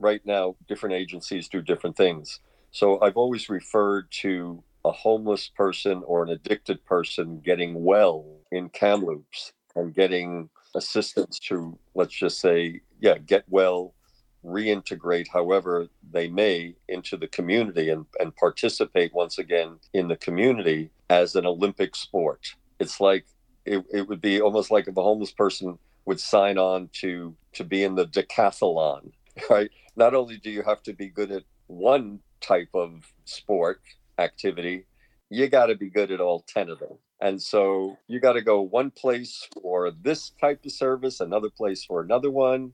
Right now, different agencies do different things. So I've always referred to a homeless person or an addicted person getting well in Kamloops and getting assistance to, let's just say, yeah, get well, reintegrate however they may into the community and, and participate once again in the community as an Olympic sport. It's like it, it would be almost like if a homeless person would sign on to to be in the decathlon, (laughs) right? Not only do you have to be good at one type of sport activity, you got to be good at all 10 of them. And so you got to go one place for this type of service, another place for another one,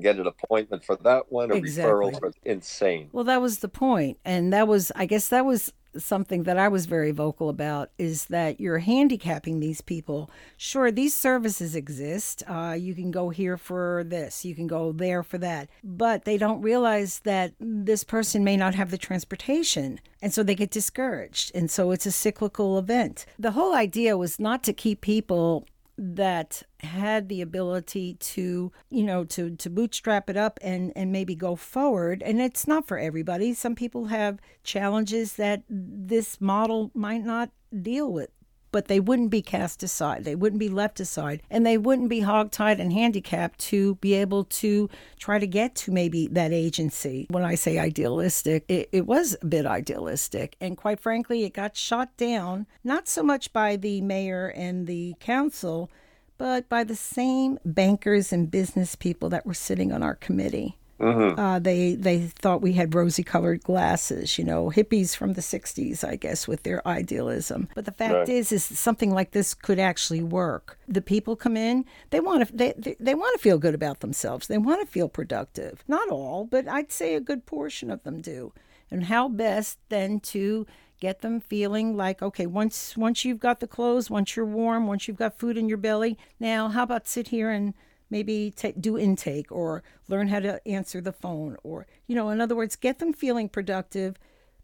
get an appointment for that one, a Exactly. referral for insane. Well, that was the point, and that was, I guess, that was something that I was very vocal about is that you're handicapping these people. Sure, these services exist. Uh, you can go here for this, you can go there for that, but they don't realize that this person may not have the transportation, and so they get discouraged, and so it's a cyclical event. The whole idea was not to keep people that had the ability to you know to to bootstrap it up and and maybe go forward. And it's not for everybody. Some people have challenges that this model might not deal with but they wouldn't be cast aside they wouldn't be left aside and they wouldn't be hogtied and handicapped to be able to try to get to maybe that agency when i say idealistic it, it was a bit idealistic and quite frankly it got shot down not so much by the mayor and the council but by the same bankers and business people that were sitting on our committee. Uh, they they thought we had rosy colored glasses, you know, hippies from the '60s, I guess, with their idealism. But the fact Right. is, is something like this could actually work. The people come in, they want to they, they, they want to feel good about themselves. They want to feel productive. Not all, but I'd say a good portion of them do. And how best then to get them feeling like okay once once you've got the clothes once you're warm once you've got food in your belly now how about sit here and maybe ta do intake or learn how to answer the phone or you know in other words get them feeling productive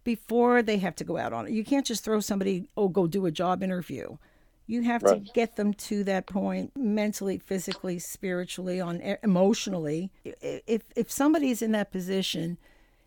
before they have to go out on it you can't just throw somebody oh go do a job interview you have Right. to get them to that point mentally physically spiritually on emotionally if if somebody's in that position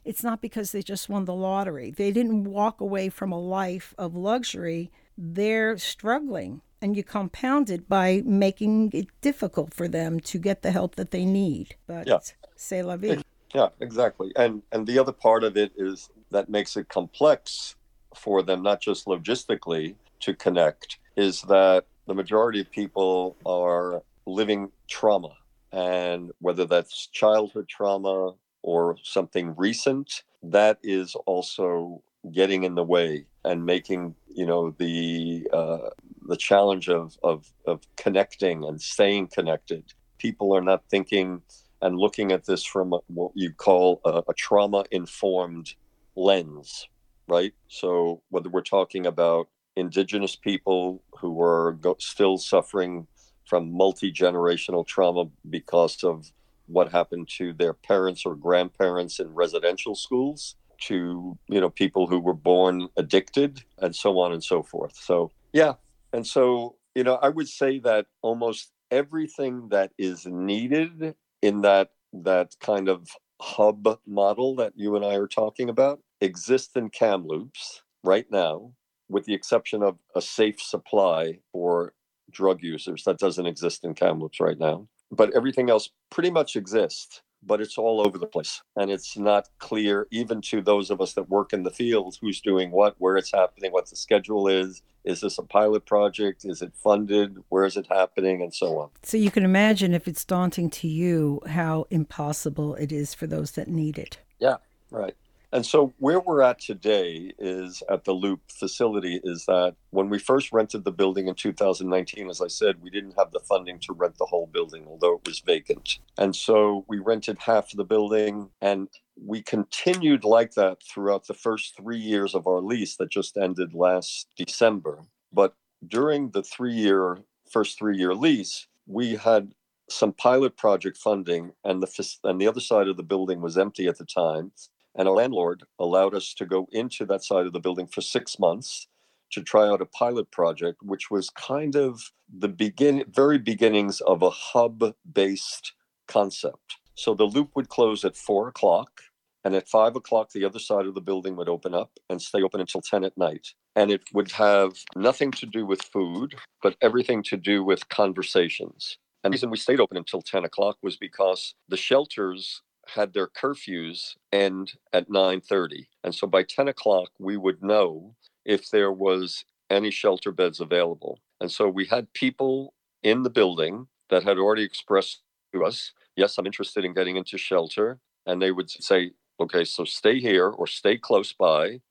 it's not because they just won the lottery. They didn't walk away from a life of luxury. They're struggling. And you compound it by making it difficult for them to get the help that they need. But Yeah. c'est la vie. Yeah, exactly. And and the other part of it is that makes it complex for them, not just logistically to connect, is that the majority of people are living trauma. And whether that's childhood trauma or something recent, that is also getting in the way and making, you know, the uh, the challenge of, of of connecting and staying connected. People are not thinking and looking at this from what you call a, a trauma informed lens, right? So, whether we're talking about indigenous people who are go- still suffering from multi generational trauma because of what happened to their parents or grandparents in residential schools, to you know people who were born addicted, and so on and so forth. So, yeah, and so you know, I would say that almost everything that is needed in that that kind of hub model that you and I are talking about exists in Kamloops right now, with the exception of a safe supply for drug users that doesn't exist in Kamloops right now. But everything else pretty much exists, but it's all over the place. And it's not clear, even to those of us that work in the field, who's doing what, where it's happening, what the schedule is. Is this a pilot project? Is it funded? Where is it happening? And so on. So you can imagine if it's daunting to you, how impossible it is for those that need it. Yeah, right. And so where we're at today is at the Loop facility is that when we first rented the building in 2019, as I said, we didn't have the funding to rent the whole building, although it was vacant. And so we rented half of the building. And we continued like that throughout the first three years of our lease that just ended last December. But during the three year, first three year lease, we had some pilot project funding, and the and the other side of the building was empty at the time. And our landlord allowed us to go into that side of the building for six months to try out a pilot project, which was kind of the begin, very beginnings of a hub-based concept. So the loop would close at four o'clock, and at five o'clock, the other side of the building would open up and stay open until 10 at night. And it would have nothing to do with food, but everything to do with conversations. And the reason we stayed open until 10 o'clock was because the shelters had their curfews end at 9.30. And so by 10 o'clock, we would know if there was any shelter beds available. And so we had people in the building that had already expressed to us, yes, I'm interested in getting into shelter. And they would say, okay, so stay here or stay close by.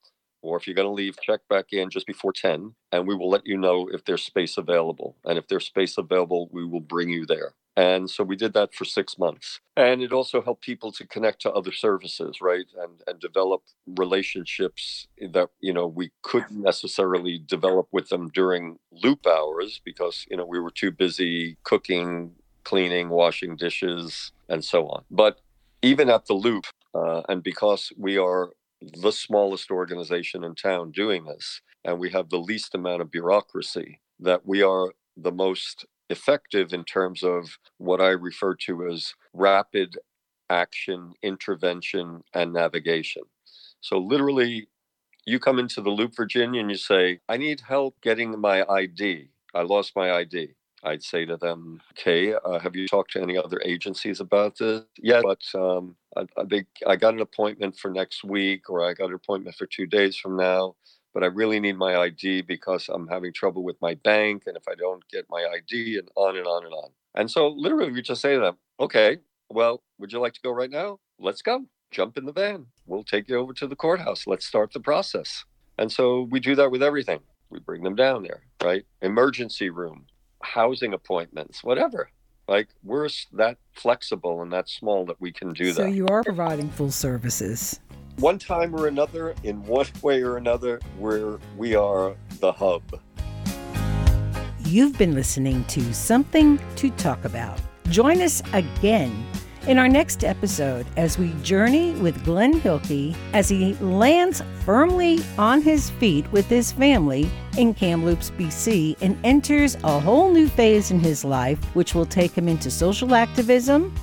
Or if you're going to leave, check back in just before 10, and we will let you know if there's space available. And if there's space available, we will bring you there. And so we did that for six months. And it also helped people to connect to other services, right? And and develop relationships that, you know, we couldn't necessarily develop with them during loop hours because, you know, we were too busy cooking, cleaning, washing dishes, and so on. But even at the loop, uh, and because we are the smallest organization in town doing this, and we have the least amount of bureaucracy, that we are the most effective in terms of what I refer to as rapid action, intervention, and navigation. So, literally, you come into the Loop, Virginia, and you say, I need help getting my ID. I lost my ID. I'd say to them, okay, uh, have you talked to any other agencies about this? Yeah, but um, I, I, think I got an appointment for next week, or I got an appointment for two days from now, but I really need my ID because I'm having trouble with my bank. And if I don't get my ID, and on and on and on. And so literally, we just say to them, okay, well, would you like to go right now? Let's go. Jump in the van. We'll take you over to the courthouse. Let's start the process. And so we do that with everything. We bring them down there, right? Emergency room, housing appointments, whatever. Like we're that flexible and that small that we can do So that. So you are providing full services. One time or another, in one (laughs) way or another, we're we are the hub. You've been listening to Something to Talk About. Join us again in our next episode as we journey with Glenn Hilke as he lands firmly on his feet with his family in Kamloops, BC, and enters a whole new phase in his life, which will take him into social activism,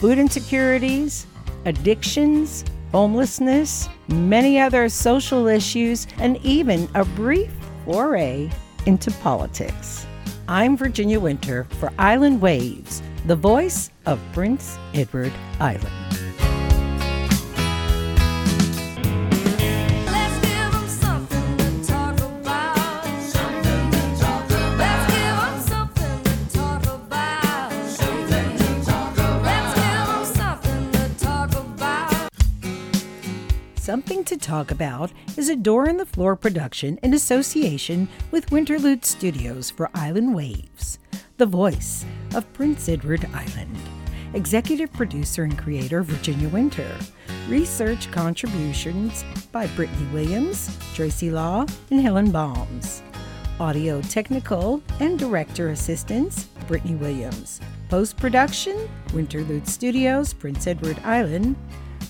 food insecurities, addictions, homelessness, many other social issues, and even a brief foray into politics. I'm Virginia Winter for Island Waves, the voice of Prince Edward Island. Let's give 'em something to talk about. Something to talk about. Let's give 'em something to talk about. Something to talk about. Let's give 'em something to talk about. Something to Talk About is a door in the floor production in association with Winterlude Studios for Island Waves, the voice of Prince Edward Island. Executive producer and creator Virginia Winter. Research contributions by Brittany Williams, Tracy Law, and Helen Balms. Audio technical and director assistance, Brittany Williams. Post production, Winterlude Studios, Prince Edward Island.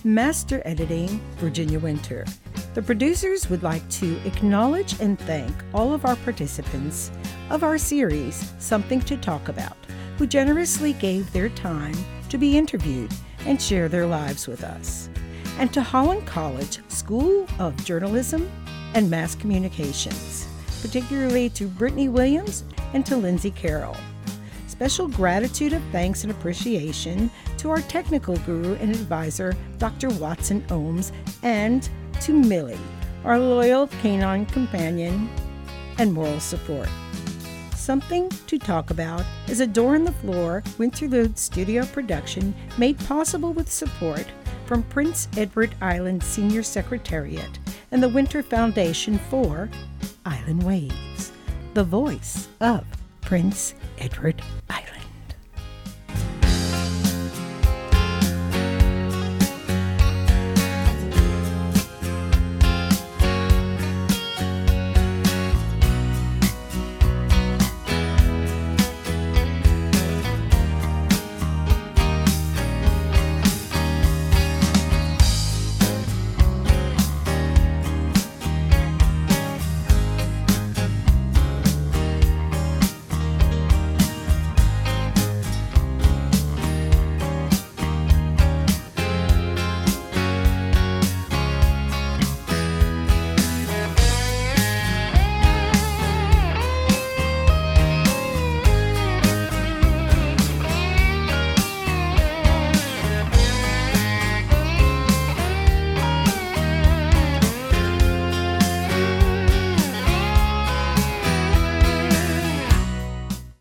Master editing, Virginia Winter. The producers would like to acknowledge and thank all of our participants of our series, Something to Talk About, who generously gave their time to be interviewed and share their lives with us. And to Holland College School of Journalism and Mass Communications, particularly to Brittany Williams and to Lindsay Carroll. Special gratitude of thanks and appreciation to our technical guru and advisor, Dr. Watson Ohms, and to Millie, our loyal canine companion and moral support. Something to Talk About is a door in the floor Winterlude studio production made possible with support from Prince Edward Island Senior Secretariat and the Winter Foundation for Island Waves, the voice of Prince Edward Island.